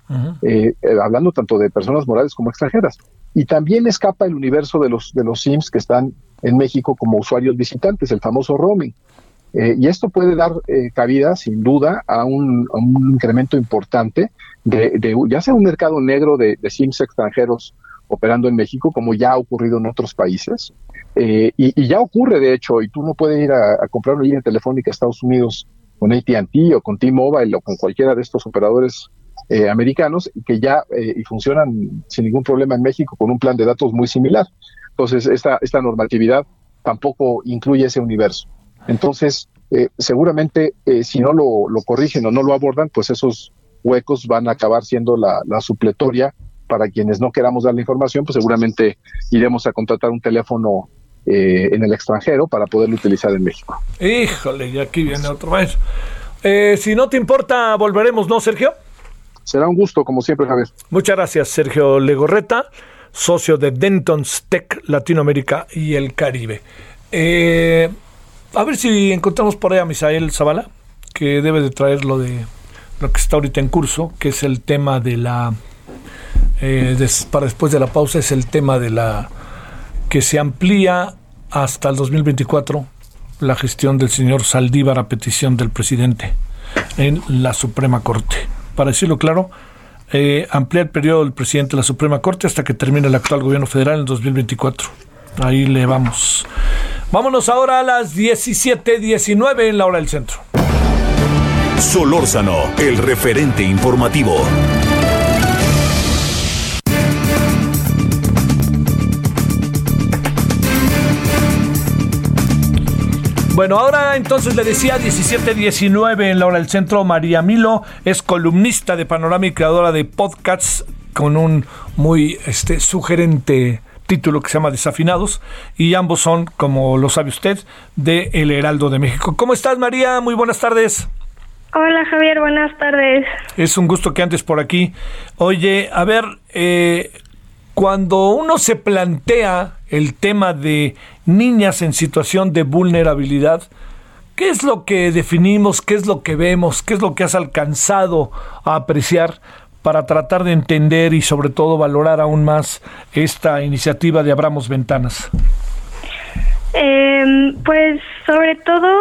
hablando tanto de personas morales como extranjeras. Y también escapa el universo de los, de los SIMs que están en México como usuarios visitantes, el famoso roaming. y esto puede dar cabida, sin duda, a un, incremento importante de, ya sea un mercado negro de, de SIMs extranjeros operando en México, como ya ha ocurrido en otros países. Eh, y, ya ocurre, de hecho, y tú no puedes ir a, comprar una línea telefónica a Estados Unidos con AT&T o con T-Mobile o con cualquiera de estos operadores eh, americanos que ya eh, y funcionan sin ningún problema en México con un plan de datos muy similar. Entonces, esta, esta normatividad tampoco incluye ese universo. Entonces, eh, seguramente si no lo, lo, corrigen o no lo abordan, pues esos huecos van a acabar siendo la supletoria para quienes no queramos dar la información, pues seguramente iremos a contratar un teléfono eh, en el extranjero para poderlo utilizar en México. Híjole, y aquí viene otro vez. Eh, si no te importa, volveremos, ¿no, Sergio? Será un gusto, como siempre, Javier. Muchas gracias, Sergio Legorreta, socio de Denton's Tech Latinoamérica y el Caribe. Eh, a ver si encontramos por ahí a Misael Zavala, que debe de traer lo de lo que está ahorita en curso, que es el tema de la eh, para después de la pausa es el tema de la que se amplía hasta el 2024 la gestión del señor Saldívar a petición del presidente en la Suprema Corte. Para decirlo claro, eh, amplía el periodo del presidente de la Suprema Corte hasta que termine el actual gobierno federal en 2024. Ahí le vamos. Vámonos ahora a las 17:19 en la hora del centro. Solórzano, el referente informativo. Bueno, ahora entonces le decía 17-19 en la hora del centro. María Milo es columnista de Panorama y creadora de podcasts con un muy este, sugerente título que se llama Desafinados y ambos son, como lo sabe usted, de El Heraldo de México. ¿Cómo estás, María? Muy buenas tardes. Hola, Javier, buenas tardes. Es un gusto que antes por aquí. Oye, a ver, eh, cuando uno se plantea el tema de niñas en situación de vulnerabilidad, ¿qué es lo que definimos, qué es lo que vemos, qué es lo que has alcanzado a apreciar para tratar de entender y sobre todo valorar aún más esta iniciativa de Abramos Ventanas? Em, pues sobre todo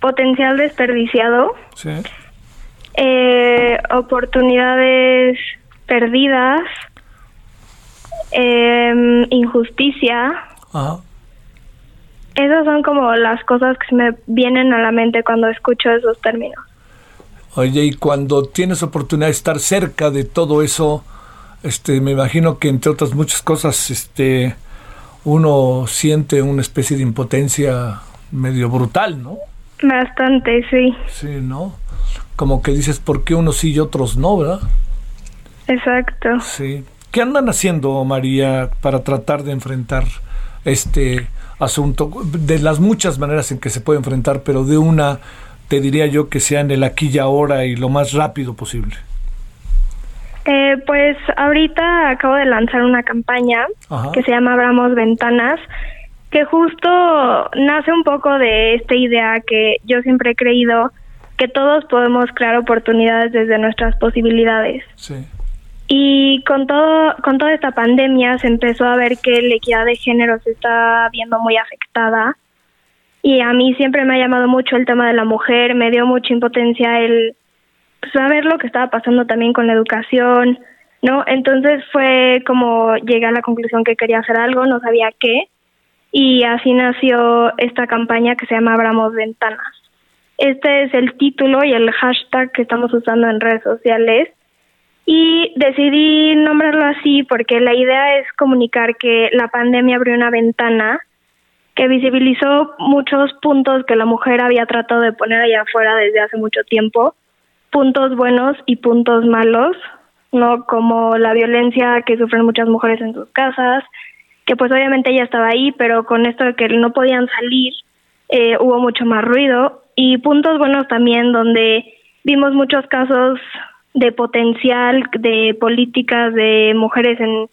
potencial desperdiciado, eh, oportunidades perdidas, eh, injusticia. Esas son como las cosas que me vienen a la mente cuando escucho esos términos. Oye, y cuando tienes oportunidad de estar cerca de todo eso, este, me imagino que entre otras muchas cosas, este, uno siente una especie de impotencia medio brutal, ¿no? Bastante, sí. Sí, ¿no? Como que dices, ¿por qué unos sí y otros no, verdad? Exacto. Sí. ¿Qué andan haciendo, María, para tratar de enfrentar este asunto? De las muchas maneras en que se puede enfrentar, pero de una, te diría yo, que sea en el aquí y ahora y lo más rápido posible. Eh, pues ahorita acabo de lanzar una campaña que se llama Abramos Ventanas, que justo nace un poco de esta idea que yo siempre he creído que todos podemos crear oportunidades desde nuestras posibilidades. Sí. Y con todo, con toda esta pandemia se empezó a ver que la equidad de género se está viendo muy afectada. Y a mí siempre me ha llamado mucho el tema de la mujer, me dio mucha impotencia el saber lo que estaba pasando también con la educación, ¿no? Entonces fue como llegué a la conclusión que quería hacer algo, no sabía qué, y así nació esta campaña que se llama Abramos Ventanas. Este es el título y el hashtag que estamos usando en redes sociales y decidí nombrarlo así porque la idea es comunicar que la pandemia abrió una ventana que visibilizó muchos puntos que la mujer había tratado de poner allá afuera desde hace mucho tiempo, puntos buenos y puntos malos, no como la violencia que sufren muchas mujeres en sus casas, que pues obviamente ella estaba ahí, pero con esto de que no podían salir, eh, hubo mucho más ruido. Y puntos buenos también donde vimos muchos casos de potencial de políticas de mujeres en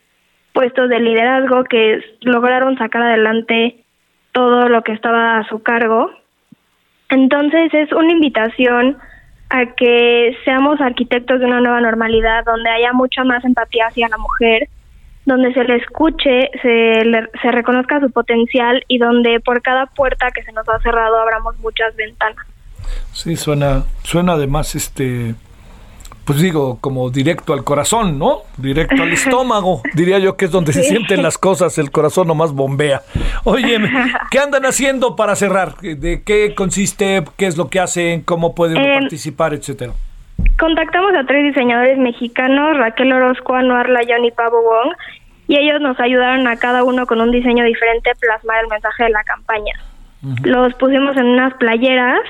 puestos de liderazgo que lograron sacar adelante todo lo que estaba a su cargo. Entonces es una invitación a que seamos arquitectos de una nueva normalidad donde haya mucha más empatía hacia la mujer, donde se le escuche, se, le, se reconozca su potencial y donde por cada puerta que se nos ha cerrado abramos muchas ventanas. Sí, suena, suena además este pues digo, como directo al corazón, ¿no? Directo al estómago, diría yo que es donde se sienten las cosas, el corazón nomás bombea. Oye, ¿qué andan haciendo para cerrar? ¿De qué consiste? ¿Qué es lo que hacen? ¿Cómo pueden participar, etcétera? Contactamos a tres diseñadores mexicanos, Raquel Orozco, Anuar Layón y Pavo Wong, y ellos nos ayudaron a cada uno con un diseño diferente plasmar el mensaje de la campaña. Los pusimos en unas playeras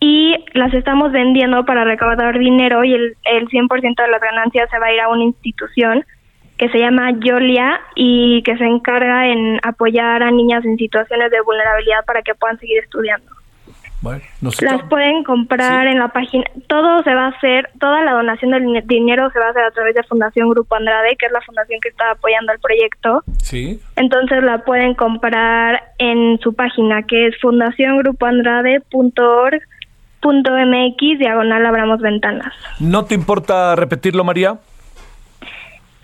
y las estamos vendiendo para recaudar dinero y el, el 100% de las ganancias se va a ir a una institución que se llama Yolia y que se encarga en apoyar a niñas en situaciones de vulnerabilidad para que puedan seguir estudiando. Bueno, las pueden comprar en la página. Todo se va a hacer, toda la donación del dinero se va a hacer a través de Fundación Grupo Andrade, que es la fundación que está apoyando el proyecto. Sí. Entonces la pueden comprar en su página, que es fundaciongrupoandrade.org punto mx diagonal abramos ventanas. ¿No te importa repetirlo, María?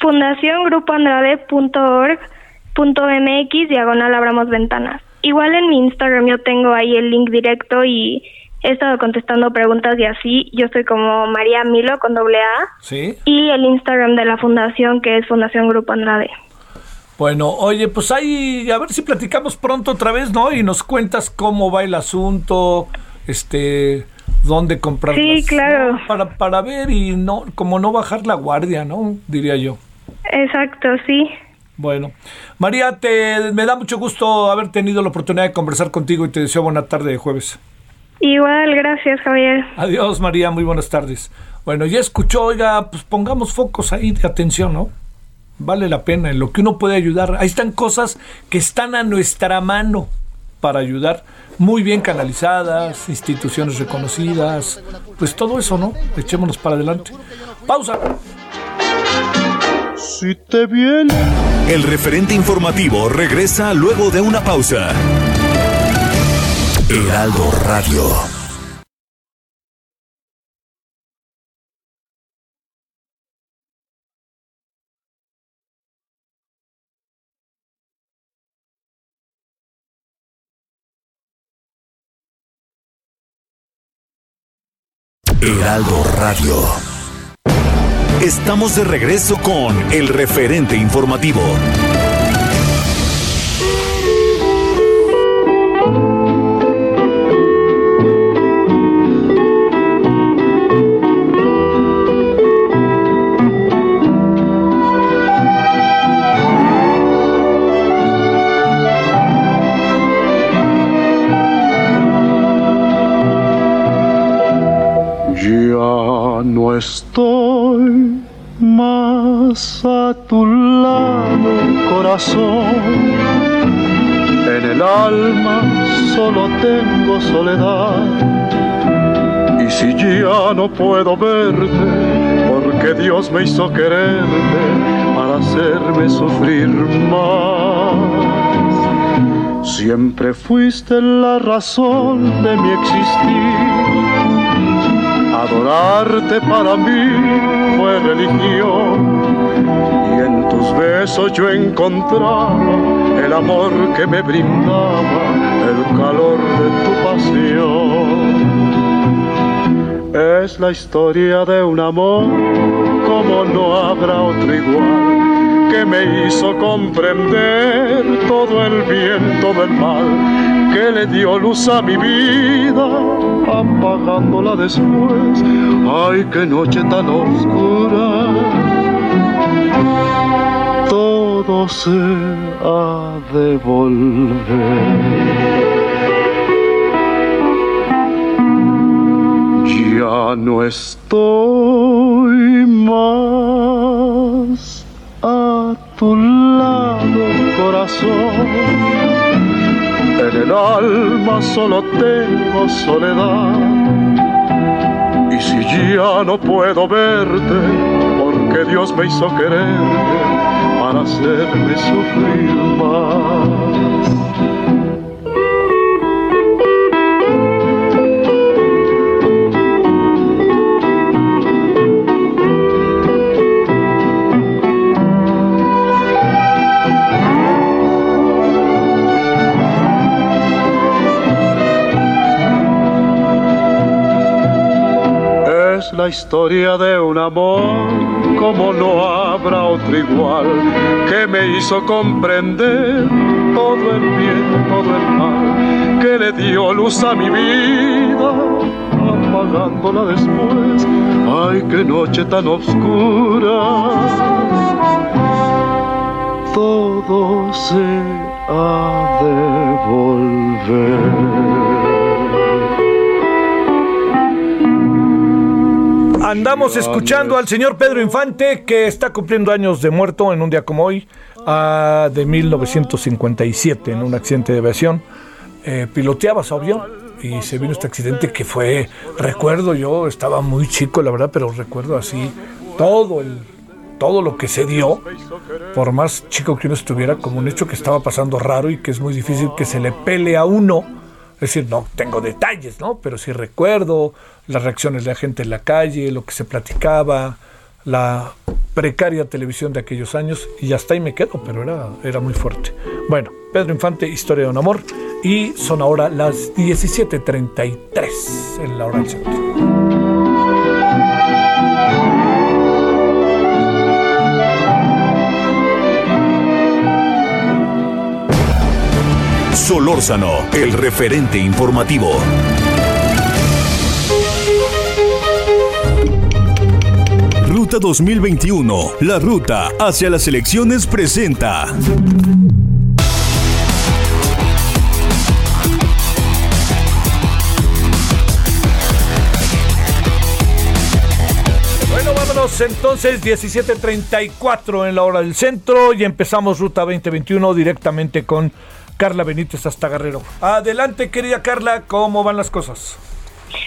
Fundación Grupo Andrade punto org punto mx diagonal abramos ventanas. Igual en mi Instagram yo tengo ahí el link directo y he estado contestando preguntas y así. Yo estoy como María Milo con doble A. Sí. Y el Instagram de la fundación que es Fundación Grupo Andrade. Bueno, oye, pues ahí a ver si platicamos pronto otra vez, ¿no? Y nos cuentas cómo va el asunto, este, dónde comprar. Sí, claro. Para, para ver y no, como no bajar la guardia, ¿no? Diría yo. Exacto, sí. Bueno, María, te, me da mucho gusto haber tenido la oportunidad de conversar contigo y te deseo buena tarde de jueves. Igual, gracias, Javier. Adiós, María, muy buenas tardes. Bueno, ya escuchó, oiga, pues pongamos focos ahí de atención, ¿no? Vale la pena, en lo que uno puede ayudar. Ahí están cosas que están a nuestra mano para ayudar, muy bien canalizadas, instituciones reconocidas, pues todo eso, ¿no? Echémonos para adelante. Pausa. Si te viene. El referente informativo regresa luego de una pausa. Heraldo Radio. Heraldo Radio. Estamos de regreso con el referente informativo. Estoy más a tu lado, corazón. En el alma solo tengo soledad. Y si ya no puedo verte, porque Dios me hizo quererte para hacerme sufrir más. Siempre fuiste la razón de mi existir Adorarte para mí fue religión y en tus besos yo encontraba el amor que me brindaba el calor de tu pasión. Es la historia de un amor como no habrá otro igual que me hizo comprender todo el bien, todo el mal que le dio luz a mi vida, apagándola después. Ay, qué noche tan oscura. Todo se ha de volver. Ya no estoy más a tu lado, corazón en el alma solo tengo soledad. Y si ya no puedo verte, porque Dios me hizo quererte para hacerme sufrir más. La historia de un amor como no habrá otro igual que me hizo comprender todo el bien, todo el mal que le dio luz a mi vida apagándola después. Ay, qué noche tan oscura. Todo se ha de volver. Andamos escuchando al señor Pedro Infante, que está cumpliendo años de muerto en un día como hoy, ah, de 1957, en un accidente de aviación. Eh, piloteaba su avión y se vino este accidente que fue, recuerdo yo, estaba muy chico, la verdad, pero recuerdo así todo el todo lo que se dio, por más chico que uno estuviera, como un hecho que estaba pasando raro y que es muy difícil que se le pele a uno es decir, no tengo detalles, ¿no? Pero sí recuerdo las reacciones de la gente en la calle, lo que se platicaba, la precaria televisión de aquellos años, y hasta ahí me quedo, pero era, era muy fuerte. Bueno, Pedro Infante, Historia de un Amor, y son ahora las 17.33 en la hora del centro. Solórzano, el referente informativo. Ruta 2021, la ruta hacia las elecciones presenta. Bueno, vámonos entonces 17:34 en la hora del centro y empezamos Ruta 2021 directamente con Carla Benítez hasta Guerrero. Adelante, querida Carla, ¿cómo van las cosas?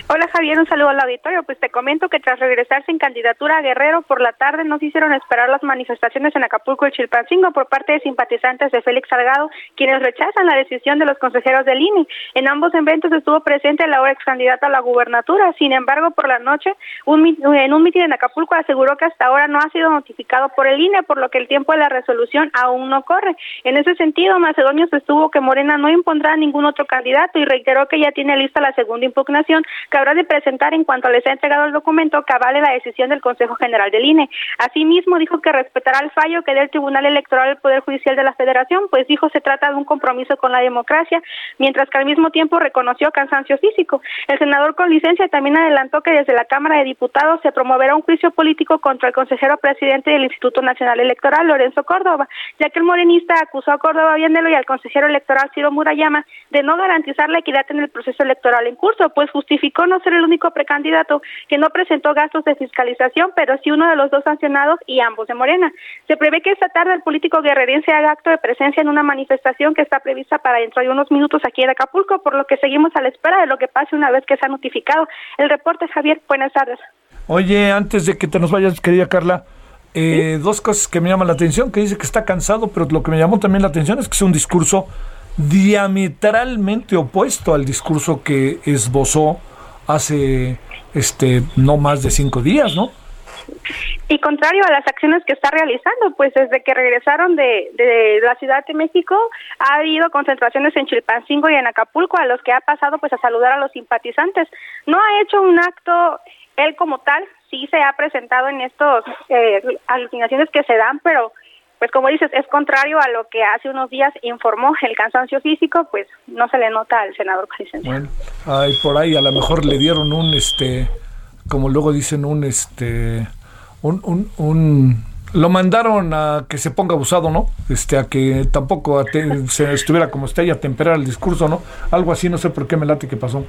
Hola Javier, un saludo al auditorio. Pues te comento que tras regresar sin candidatura a Guerrero por la tarde nos hicieron esperar las manifestaciones en Acapulco y Chilpancingo por parte de simpatizantes de Félix Salgado, quienes rechazan la decisión de los consejeros del INE. En ambos eventos estuvo presente la ahora ex candidata a la gubernatura. Sin embargo, por la noche, en un mitin en Acapulco aseguró que hasta ahora no ha sido notificado por el INE, por lo que el tiempo de la resolución aún no corre. En ese sentido, Macedonio sostuvo que Morena no impondrá ningún otro candidato y reiteró que ya tiene lista la segunda impugnación habrá de presentar en cuanto les ha entregado el documento que avale la decisión del Consejo General del INE. Asimismo, dijo que respetará el fallo que dé el Tribunal Electoral del Poder Judicial de la Federación, pues dijo se trata de un compromiso con la democracia, mientras que al mismo tiempo reconoció cansancio físico. El senador con licencia también adelantó que desde la Cámara de Diputados se promoverá un juicio político contra el consejero presidente del Instituto Nacional Electoral, Lorenzo Córdoba, ya que el morenista acusó a Córdoba Viéndelo y al consejero electoral Ciro Murayama de no garantizar la equidad en el proceso electoral en curso, pues justificó no ser el único precandidato que no presentó gastos de fiscalización, pero sí uno de los dos sancionados y ambos de Morena. Se prevé que esta tarde el político guerrerense haga acto de presencia en una manifestación que está prevista para dentro de unos minutos aquí en Acapulco, por lo que seguimos a la espera de lo que pase una vez que se ha notificado. El reporte, Javier, buenas tardes. Oye, antes de que te nos vayas, querida Carla, eh, dos cosas que me llaman la atención, que dice que está cansado, pero lo que me llamó también la atención es que es un discurso diametralmente opuesto al discurso que esbozó hace este no más de cinco días, ¿no? Y contrario a las acciones que está realizando, pues desde que regresaron de, de, la Ciudad de México ha habido concentraciones en Chilpancingo y en Acapulco a los que ha pasado pues a saludar a los simpatizantes. No ha hecho un acto él como tal, sí se ha presentado en estos eh, alucinaciones que se dan, pero pues como dices, es contrario a lo que hace unos días informó el cansancio físico, pues no se le nota al senador Bueno, ay, por ahí a lo mejor le dieron un, este, como luego dicen, un, este, un, un, un lo mandaron a que se ponga abusado, ¿no? Este, a que tampoco se estuviera como está y a temperar el discurso, ¿no? Algo así, no sé por qué me late que pasó.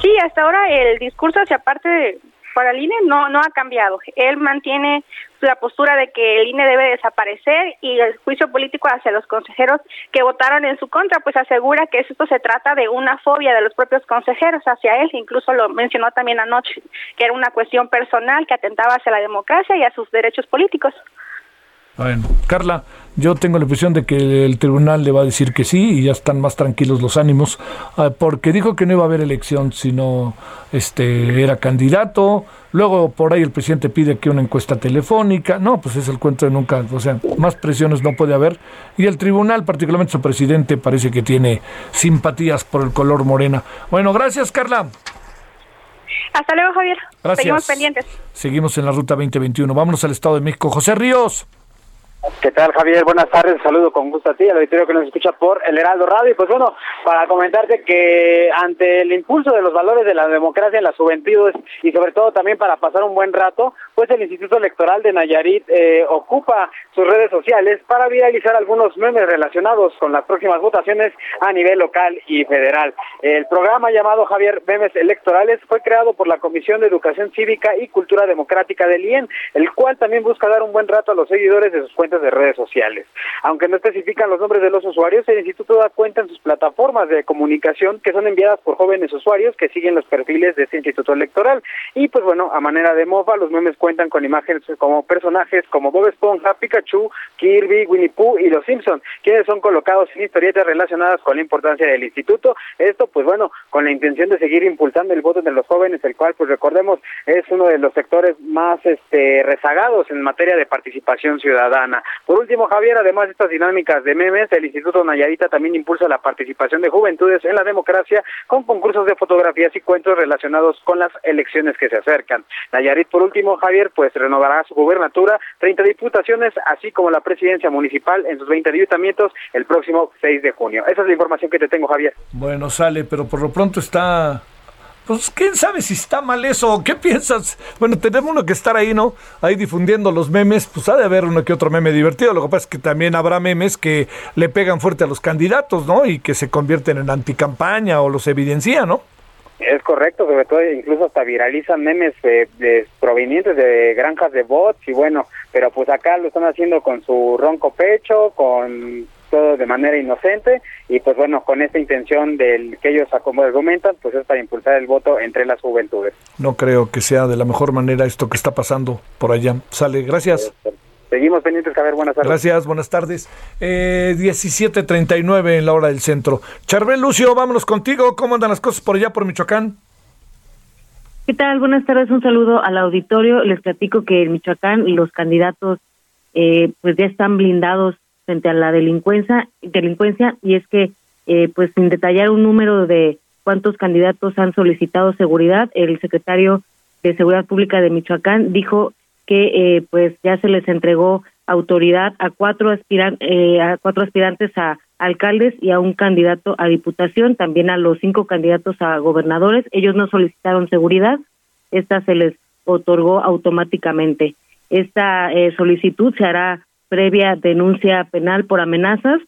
Sí, hasta ahora el discurso hacia parte para el INE no, no ha cambiado. Él mantiene la postura de que el INE debe desaparecer y el juicio político hacia los consejeros que votaron en su contra, pues asegura que esto se trata de una fobia de los propios consejeros hacia él, incluso lo mencionó también anoche, que era una cuestión personal que atentaba hacia la democracia y a sus derechos políticos. Bueno, Carla, yo tengo la impresión de que el tribunal le va a decir que sí y ya están más tranquilos los ánimos, ah, porque dijo que no iba a haber elección si no este, era candidato. Luego por ahí el presidente pide que una encuesta telefónica. No, pues es el cuento de nunca. O sea, más presiones no puede haber. Y el tribunal, particularmente su presidente, parece que tiene simpatías por el color morena. Bueno, gracias, Carla. Hasta luego, Javier. Gracias. Seguimos pendientes. Seguimos en la ruta 2021. Vámonos al Estado de México. José Ríos. ¿Qué tal, Javier? Buenas tardes. saludo con gusto a ti, al auditorio que nos escucha por el Heraldo Radio. Y pues bueno, para comentarte que ante el impulso de los valores de la democracia en las juventudes y sobre todo también para pasar un buen rato, pues el Instituto Electoral de Nayarit eh, ocupa sus redes sociales para viralizar algunos memes relacionados con las próximas votaciones a nivel local y federal. El programa llamado Javier Memes Electorales fue creado por la Comisión de Educación Cívica y Cultura Democrática del IEN, el cual también busca dar un buen rato a los seguidores de sus cuentas de redes sociales. Aunque no especifican los nombres de los usuarios, el instituto da cuenta en sus plataformas de comunicación que son enviadas por jóvenes usuarios que siguen los perfiles de este instituto electoral. Y pues bueno, a manera de mofa, los memes cuentan con imágenes como personajes como Bob Esponja, Pikachu, Kirby, Winnie Pooh y los Simpson, quienes son colocados en historietas relacionadas con la importancia del instituto. Esto pues bueno, con la intención de seguir impulsando el voto de los jóvenes, el cual pues recordemos es uno de los sectores más este rezagados en materia de participación ciudadana. Por último, Javier, además de estas dinámicas de memes, el Instituto Nayarita también impulsa la participación de juventudes en la democracia con concursos de fotografías y cuentos relacionados con las elecciones que se acercan. Nayarit, por último, Javier, pues renovará su gubernatura, 30 diputaciones, así como la presidencia municipal en sus 20 ayuntamientos el próximo 6 de junio. Esa es la información que te tengo, Javier. Bueno, sale, pero por lo pronto está pues quién sabe si está mal eso. ¿Qué piensas? Bueno, tenemos uno que estar ahí, ¿no? Ahí difundiendo los memes, pues ha de haber uno que otro meme divertido. Lo que pasa es que también habrá memes que le pegan fuerte a los candidatos, ¿no? Y que se convierten en anticampaña o los evidencia, ¿no? Es correcto, sobre todo incluso hasta viralizan memes de, provenientes de granjas de bots y bueno, pero pues acá lo están haciendo con su ronco pecho, con todo de manera inocente y pues bueno, con esta intención del que ellos argumentan, pues es para impulsar el voto entre las juventudes. No creo que sea de la mejor manera esto que está pasando por allá. Sale, gracias. Seguimos pendientes, ver buenas tardes. Gracias, buenas tardes. Eh, 17.39 en la hora del centro. Charbel Lucio, vámonos contigo. ¿Cómo andan las cosas por allá, por Michoacán? ¿Qué tal? Buenas tardes, un saludo al auditorio. Les platico que en Michoacán los candidatos eh, pues ya están blindados frente a la delincuencia, delincuencia y es que, eh, pues sin detallar un número de cuántos candidatos han solicitado seguridad, el secretario de Seguridad Pública de Michoacán dijo que eh, pues ya se les entregó autoridad a cuatro aspiran eh, a cuatro aspirantes a alcaldes y a un candidato a diputación, también a los cinco candidatos a gobernadores. Ellos no solicitaron seguridad, esta se les otorgó automáticamente. Esta solicitud se hará previa denuncia penal por amenazas,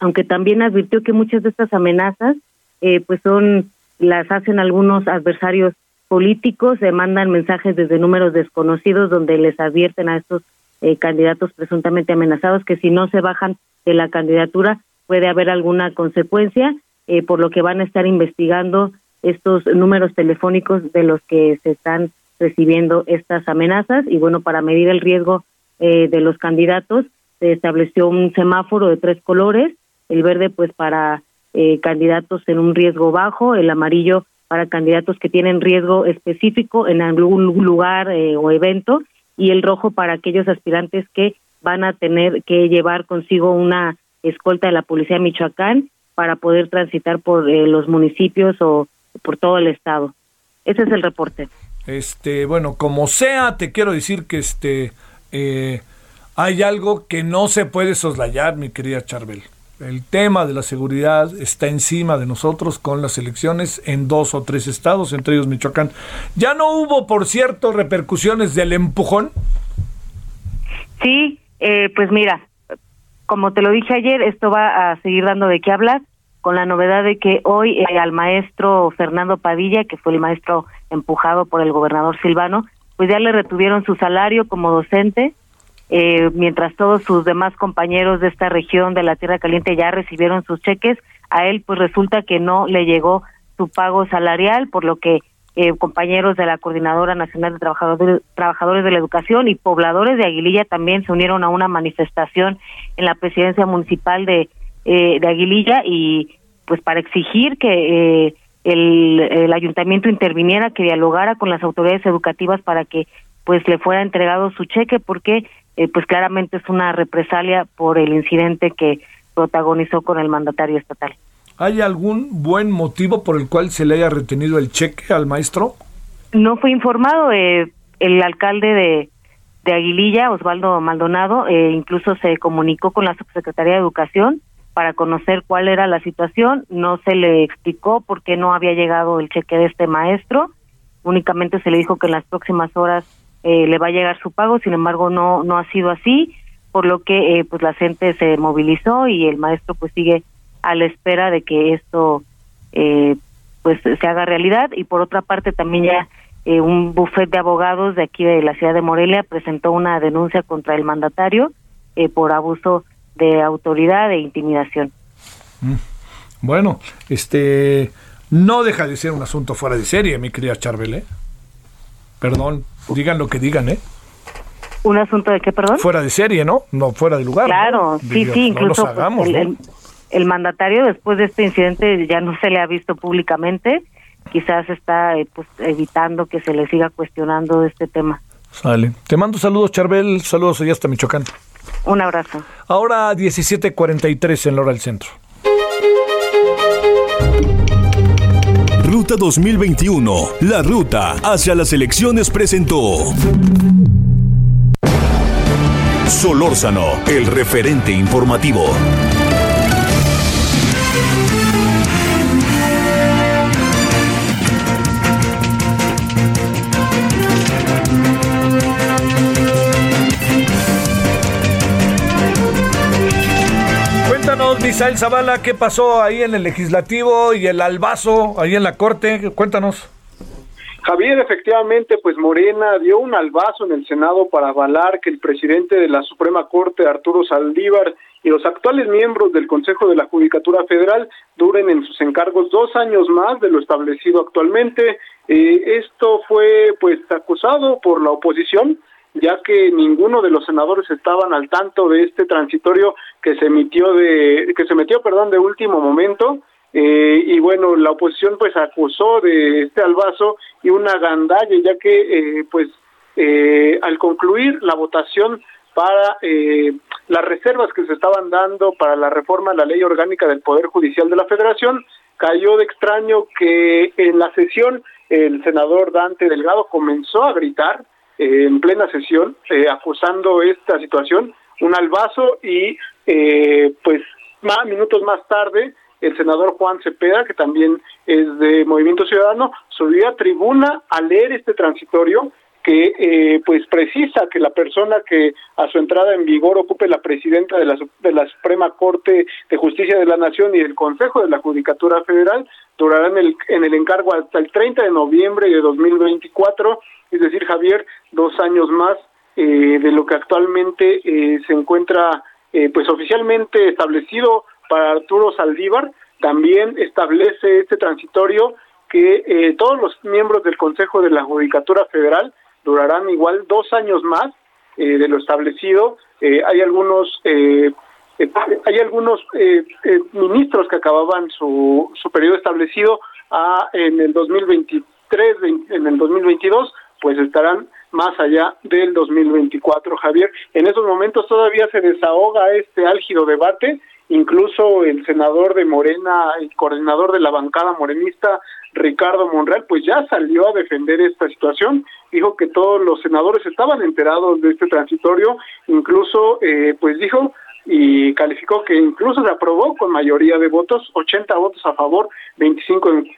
aunque también advirtió que muchas de estas amenazas eh, pues son las hacen algunos adversarios políticos, se mandan mensajes desde números desconocidos donde les advierten a estos eh, candidatos presuntamente amenazados que si no se bajan de la candidatura puede haber alguna consecuencia, eh, por lo que van a estar investigando estos números telefónicos de los que se están recibiendo estas amenazas. Y bueno, para medir el riesgo eh, de los candidatos se estableció un semáforo de tres colores, el verde pues para eh, candidatos en un riesgo bajo, el amarillo para candidatos que tienen riesgo específico en algún lugar eh, o evento y el rojo para aquellos aspirantes que van a tener que llevar consigo una escolta de la policía Michoacán para poder transitar por los municipios o por todo el estado. Ese es el reporte. Este, bueno, como sea, te quiero decir que este eh, hay algo que no se puede soslayar, mi querida Charbel. El tema de la seguridad está encima de nosotros con las elecciones en dos o tres estados, entre ellos Michoacán. ¿Ya no hubo, por cierto, repercusiones del empujón? Sí, eh, pues mira, como te lo dije ayer, esto va a seguir dando de qué hablar, con la novedad de que hoy eh, al maestro Fernando Padilla, que fue el maestro empujado por el gobernador Silvano, pues ya le retuvieron su salario como docente, eh, mientras todos sus demás compañeros de esta región de la Tierra Caliente ya recibieron sus cheques, a él pues resulta que no le llegó su pago salarial, por lo que eh, compañeros de la Coordinadora Nacional de Trabajadores, Trabajadores de la Educación y pobladores de Aguililla también se unieron a una manifestación en la presidencia municipal de, eh, de Aguililla y pues para exigir que el, ayuntamiento interviniera, que dialogara con las autoridades educativas para que pues le fuera entregado su cheque porque eh, pues claramente es una represalia por el incidente que protagonizó con el mandatario estatal. ¿Hay algún buen motivo por el cual se le haya retenido el cheque al maestro? No fue informado. Eh, el alcalde de, de Aguililla, Osvaldo Maldonado, eh, incluso se comunicó con la subsecretaría de Educación para conocer cuál era la situación. No se le explicó por qué no había llegado el cheque de este maestro. Únicamente se le dijo que en las próximas horas eh, le va a llegar su pago. Sin embargo, no no ha sido así, por lo que eh, pues la gente se movilizó y el maestro pues sigue a la espera de que esto eh, pues se haga realidad. Y por otra parte también ya eh, un bufete de abogados de aquí de la ciudad de Morelia presentó una denuncia contra el mandatario eh, por abuso de autoridad e intimidación. Mm. Bueno, este no deja de ser un asunto fuera de serie, mi querida Charbel, ¿eh? Perdón, digan lo que digan, ¿eh? ¿Un asunto de qué, perdón? Fuera de serie, ¿no? No fuera de lugar. Claro, sí, sí, incluso pues, el, el, mandatario después de este incidente ya no se le ha visto públicamente quizás está eh, pues, evitando que se le siga cuestionando este tema. Sale. Te mando saludos, Charbel. Saludos allá hasta Michoacán. Un abrazo. Ahora 17:43 en la hora del centro. Ruta 2021. La ruta hacia las elecciones presentó. Solórzano, el referente informativo. Misael Zavala, ¿qué pasó ahí en el legislativo y el albazo ahí en la corte? Cuéntanos. Javier, efectivamente, pues Morena dio un albazo en el Senado para avalar que el presidente de la Suprema Corte, Arturo Saldívar, y los actuales miembros del Consejo de la Judicatura Federal duren en sus encargos dos años más de lo establecido actualmente. Eh, esto fue pues acusado por la oposición ya que ninguno de los senadores estaban al tanto de este transitorio que se emitió de que se metió perdón de último momento eh, y bueno la oposición pues acusó de este albazo y una gandalla ya que eh, pues eh, al concluir la votación para las reservas que se estaban dando para la reforma a la ley orgánica del poder judicial de la Federación cayó de extraño que en la sesión el senador Dante Delgado comenzó a gritar en plena sesión eh, acusando esta situación, un albazo y eh, pues más minutos más tarde el senador Juan Cepeda, que también es de Movimiento Ciudadano, subió a tribuna a leer este transitorio que eh, pues precisa que la persona que a su entrada en vigor ocupe la presidenta de la, de la Suprema Corte de Justicia de la Nación y el Consejo de la Judicatura Federal durará en el, en el encargo hasta el 30 de noviembre de 2024 es decir, Javier, dos años más eh, de lo que actualmente eh, se encuentra eh, pues oficialmente establecido para Arturo Saldívar, también establece este transitorio que todos los miembros del Consejo de la Judicatura Federal durarán igual dos años más de lo establecido. hay algunos hay algunos ministros que acababan su, su periodo establecido a, en el 2023, en el 2022, pues estarán más allá del 2024, Javier. En estos momentos todavía se desahoga este álgido debate, incluso el senador de Morena, el coordinador de la bancada morenista, Ricardo Monreal, pues ya salió a defender esta situación, dijo que todos los senadores estaban enterados de este transitorio, incluso eh, pues dijo y calificó que incluso se aprobó con mayoría de votos, 80 votos a favor, 25 en,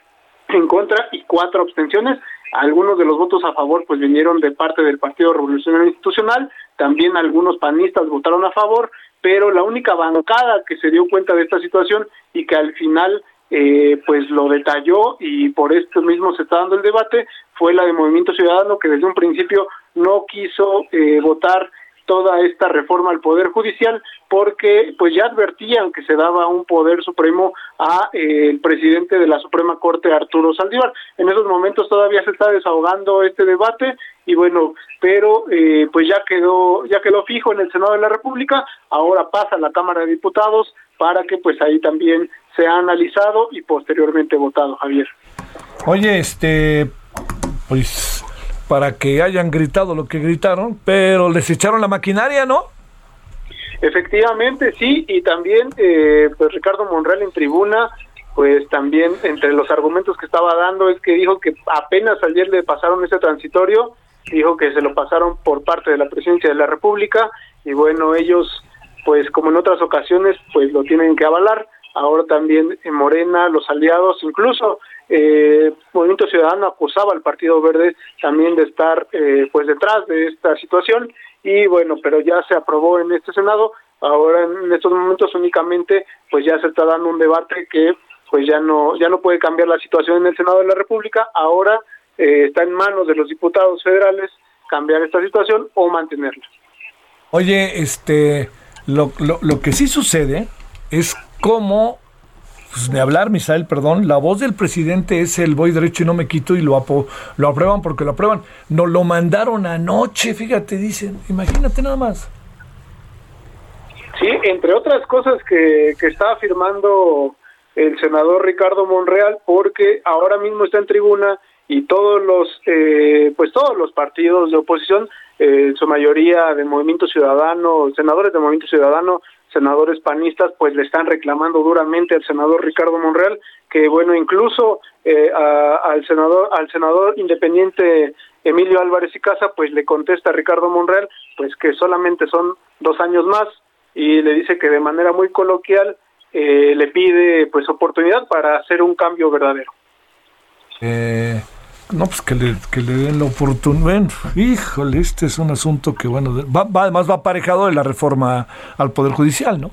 en contra y cuatro abstenciones, algunos de los votos a favor pues vinieron de parte del Partido Revolucionario Institucional, también algunos panistas votaron a favor, pero la única bancada que se dio cuenta de esta situación y que al final eh, pues lo detalló y por esto mismo se está dando el debate fue la de Movimiento Ciudadano que desde un principio no quiso eh, votar toda esta reforma al poder judicial porque pues ya advertían que se daba un poder supremo a eh, el presidente de la Suprema Corte Arturo Saldívar. En esos momentos todavía se está desahogando este debate y bueno, pero eh, pues ya quedó ya quedó fijo en el Senado de la República, ahora pasa a la Cámara de Diputados para que pues ahí también sea analizado y posteriormente votado, Javier. Oye, este pues para que hayan gritado lo que gritaron, pero les echaron la maquinaria, ¿no? Efectivamente, sí, y también eh, pues Ricardo Monreal en tribuna pues también entre los argumentos que estaba dando es que dijo que apenas ayer le pasaron ese transitorio, dijo que se lo pasaron por parte de la presidencia de la República y bueno, ellos pues como en otras ocasiones pues lo tienen que avalar, ahora también en Morena, los aliados, incluso eh, Movimiento Ciudadano acusaba al Partido Verde también de estar eh, pues detrás de esta situación y bueno, pero ya se aprobó en este Senado, ahora en estos momentos únicamente pues ya se está dando un debate que pues ya no ya no puede cambiar la situación en el Senado de la República, ahora eh, está en manos de los diputados federales cambiar esta situación o mantenerla. Oye, este, lo, lo, lo que sí sucede es como, pues de hablar, Misael, perdón, la voz del presidente es el voy derecho y no me quito y lo, lo aprueban porque lo aprueban. Nos lo mandaron anoche, fíjate, dicen, imagínate nada más. Sí, entre otras cosas que, que está afirmando el senador Ricardo Monreal porque ahora mismo está en tribuna y todos los eh, pues todos los partidos de oposición eh, su mayoría de Movimiento Ciudadano senadores de Movimiento Ciudadano senadores panistas pues le están reclamando duramente al senador Ricardo Monreal que bueno incluso eh, al senador al senador independiente Emilio Álvarez y Casa pues le contesta a Ricardo Monreal pues que solamente son dos años más y le dice que de manera muy coloquial eh, le pide pues oportunidad para hacer un cambio verdadero. Eh, no, pues que le, que le den la oportunidad. híjole, este es un asunto que, bueno, va, además va aparejado de la reforma al Poder Judicial, ¿no?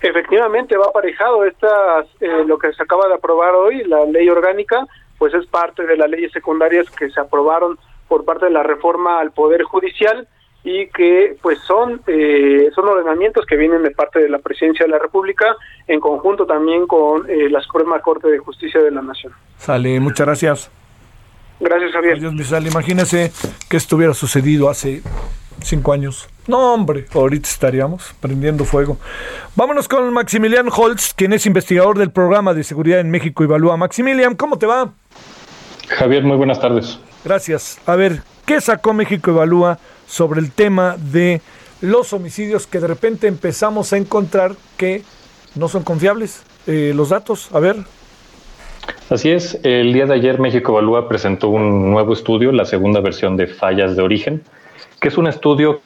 Efectivamente, va aparejado. Estas, eh, lo que se acaba de aprobar hoy, la ley orgánica, pues es parte de las leyes secundarias que se aprobaron por parte de la reforma al Poder Judicial y que pues son eh, son ordenamientos que vienen de parte de la presidencia de la República en conjunto también con eh, la Suprema Corte de Justicia de la Nación. Sale, muchas gracias. Gracias, Javier. Dios me sale. Imagínese que esto hubiera sucedido hace cinco años. No, hombre, ahorita estaríamos prendiendo fuego. Vámonos con Maximilian Holtz, quien es investigador del programa de seguridad en México Evalúa. Maximilian, ¿cómo te va? Javier, muy buenas tardes. Gracias. A ver, ¿qué sacó México Evalúa sobre el tema de los homicidios que de repente empezamos a encontrar que no son confiables eh, los datos. A ver. Así es, el día de ayer México Evalúa presentó un nuevo estudio, la segunda versión de fallas de origen, que es un estudio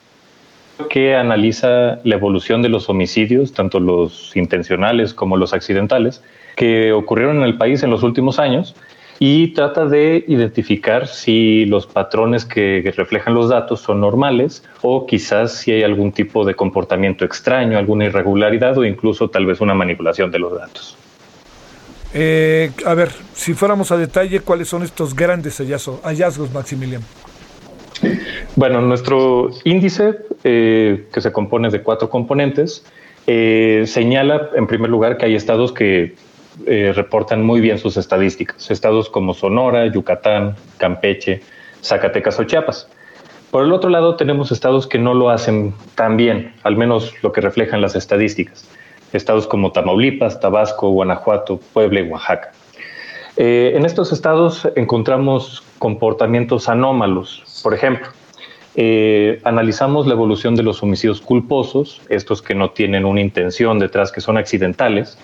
que analiza la evolución de los homicidios, tanto los intencionales como los accidentales, que ocurrieron en el país en los últimos años y trata de identificar si los patrones que reflejan los datos son normales o quizás si hay algún tipo de comportamiento extraño, alguna irregularidad o incluso tal vez una manipulación de los datos. Eh, a ver, si fuéramos a detalle, ¿cuáles son estos grandes hallazgos, hallazgos Maximilian? Bueno, nuestro índice, eh, que se compone de cuatro componentes, eh, señala en primer lugar que hay estados que eh, reportan muy bien sus estadísticas. Estados como Sonora, Yucatán, Campeche, Zacatecas o Chiapas. Por el otro lado, tenemos estados que no lo hacen tan bien, al menos lo que reflejan las estadísticas. Estados como Tamaulipas, Tabasco, Guanajuato, Puebla y Oaxaca. Eh, en estos estados encontramos comportamientos anómalos. Por ejemplo, eh, analizamos la evolución de los homicidios culposos, estos que no tienen una intención detrás, que son accidentales,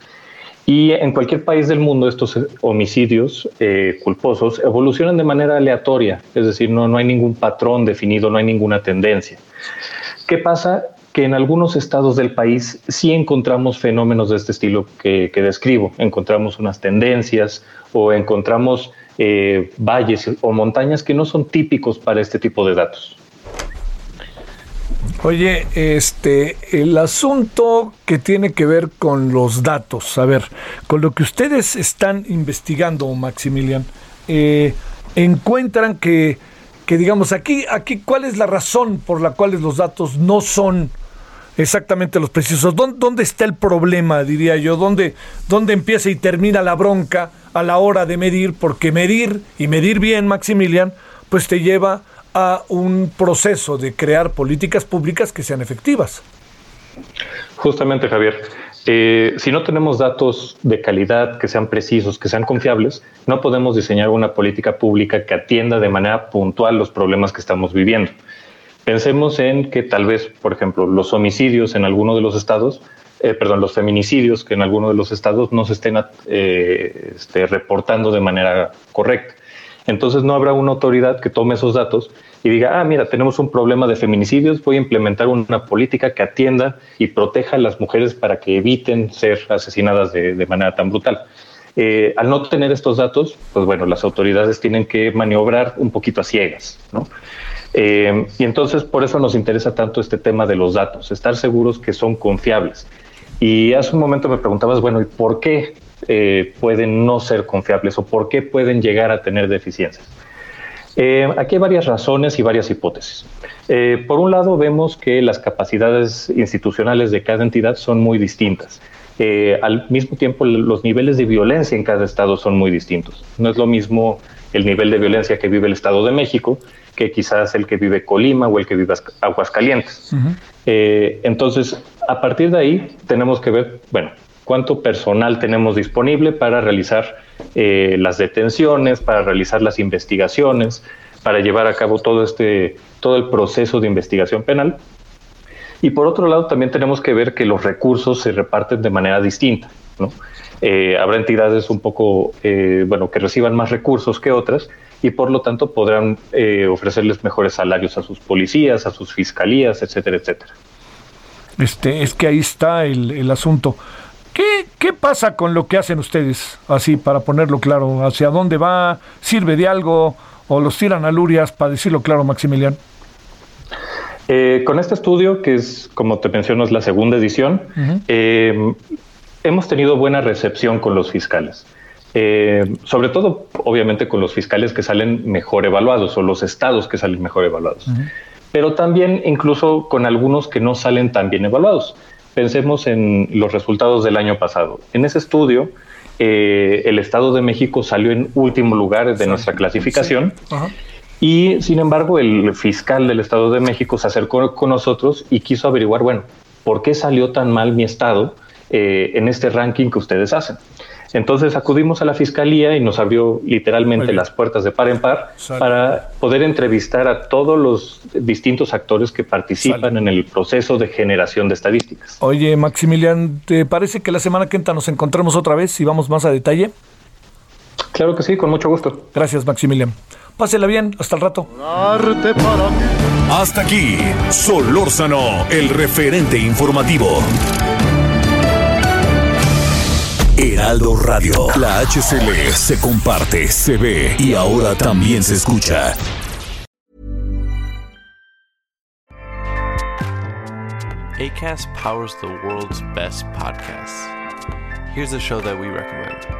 y en cualquier país del mundo estos homicidios eh, culposos evolucionan de manera aleatoria, es decir, no, no hay ningún patrón definido, no hay ninguna tendencia. ¿Qué pasa? Que en algunos estados del país sí encontramos fenómenos de este estilo que, describo, encontramos unas tendencias o encontramos eh, valles o montañas que no son típicos para este tipo de datos. Oye, este, el asunto que tiene que ver con los datos, a ver, con lo que ustedes están investigando, Maximilian, eh, encuentran que, que, digamos, aquí, aquí, ¿cuál es la razón por la cual los datos no son exactamente los precisos? ¿Dónde, dónde está el problema, diría yo? ¿Dónde, ¿Dónde empieza y termina la bronca a la hora de medir? Porque medir, y medir bien, Maximilian, pues te lleva a un proceso de crear políticas públicas que sean efectivas. Justamente, Javier. Eh, si no tenemos datos de calidad que sean precisos, que sean confiables, no podemos diseñar una política pública que atienda de manera puntual los problemas que estamos viviendo. Pensemos en que tal vez, por ejemplo, los homicidios en alguno de los estados eh, perdón, los feminicidios que en algunos de los estados no se estén eh, este, reportando de manera correcta. Entonces no habrá una autoridad que tome esos datos y diga, ah, mira, tenemos un problema de feminicidios, voy a implementar una política que atienda y proteja a las mujeres para que eviten ser asesinadas de, manera tan brutal. Eh, al no tener estos datos, pues bueno, las autoridades tienen que maniobrar un poquito a ciegas, ¿no? Eh, y entonces por eso nos interesa tanto este tema de los datos, estar seguros que son confiables. Y hace un momento me preguntabas, bueno, ¿y por qué eh, pueden no ser confiables o por qué pueden llegar a tener deficiencias? Eh, aquí hay varias razones y varias hipótesis. por un lado, vemos que las capacidades institucionales de cada entidad son muy distintas. al mismo tiempo, los niveles de violencia en cada estado son muy distintos. No es lo mismo el nivel de violencia que vive el Estado de México que quizás el que vive Colima o el que vive Aguascalientes. Eh, entonces, a partir de ahí tenemos que ver, bueno, cuánto personal tenemos disponible para realizar eh, las detenciones, para realizar las investigaciones, para llevar a cabo todo este, todo el proceso de investigación penal. Y por otro lado, también tenemos que ver que los recursos se reparten de manera distinta. ¿no? Eh, habrá entidades un poco, bueno, que reciban más recursos que otras, y por lo tanto podrán eh, ofrecerles mejores salarios a sus policías, a sus fiscalías, etcétera, etcétera. Este, es que ahí está el, asunto. ¿Qué, ¿Qué, pasa con lo que hacen ustedes? Así, para ponerlo claro, ¿hacia dónde va? ¿Sirve de algo? ¿O los tiran a lurias, para decirlo claro, Maximiliano? Eh, con este estudio, que es, como te menciono, es la segunda edición, eh, hemos tenido buena recepción con los fiscales. Eh, sobre todo, obviamente, con los fiscales que salen mejor evaluados o los estados que salen mejor evaluados, pero también incluso con algunos que no salen tan bien evaluados. Pensemos en los resultados del año pasado. En ese estudio, eh, el Estado de México salió en último lugar de nuestra clasificación. Y sin embargo, el fiscal del Estado de México se acercó con nosotros y quiso averiguar, bueno, ¿por qué salió tan mal mi estado eh, en este ranking que ustedes hacen? Entonces acudimos a la fiscalía y nos abrió literalmente las puertas de par en par para poder entrevistar a todos los distintos actores que participan en el proceso de generación de estadísticas. Oye, Maximilian, ¿te parece que la semana que entra nos encontremos otra vez y vamos más a detalle? Claro que sí, con mucho gusto. Gracias, Maximilian. Pásela bien, hasta el rato. Hasta aquí, Solórzano, el referente informativo. Heraldo Radio. La HCL se comparte, se ve y ahora también se escucha. ACAST powers the world's best podcasts. Here's a show that we recommend.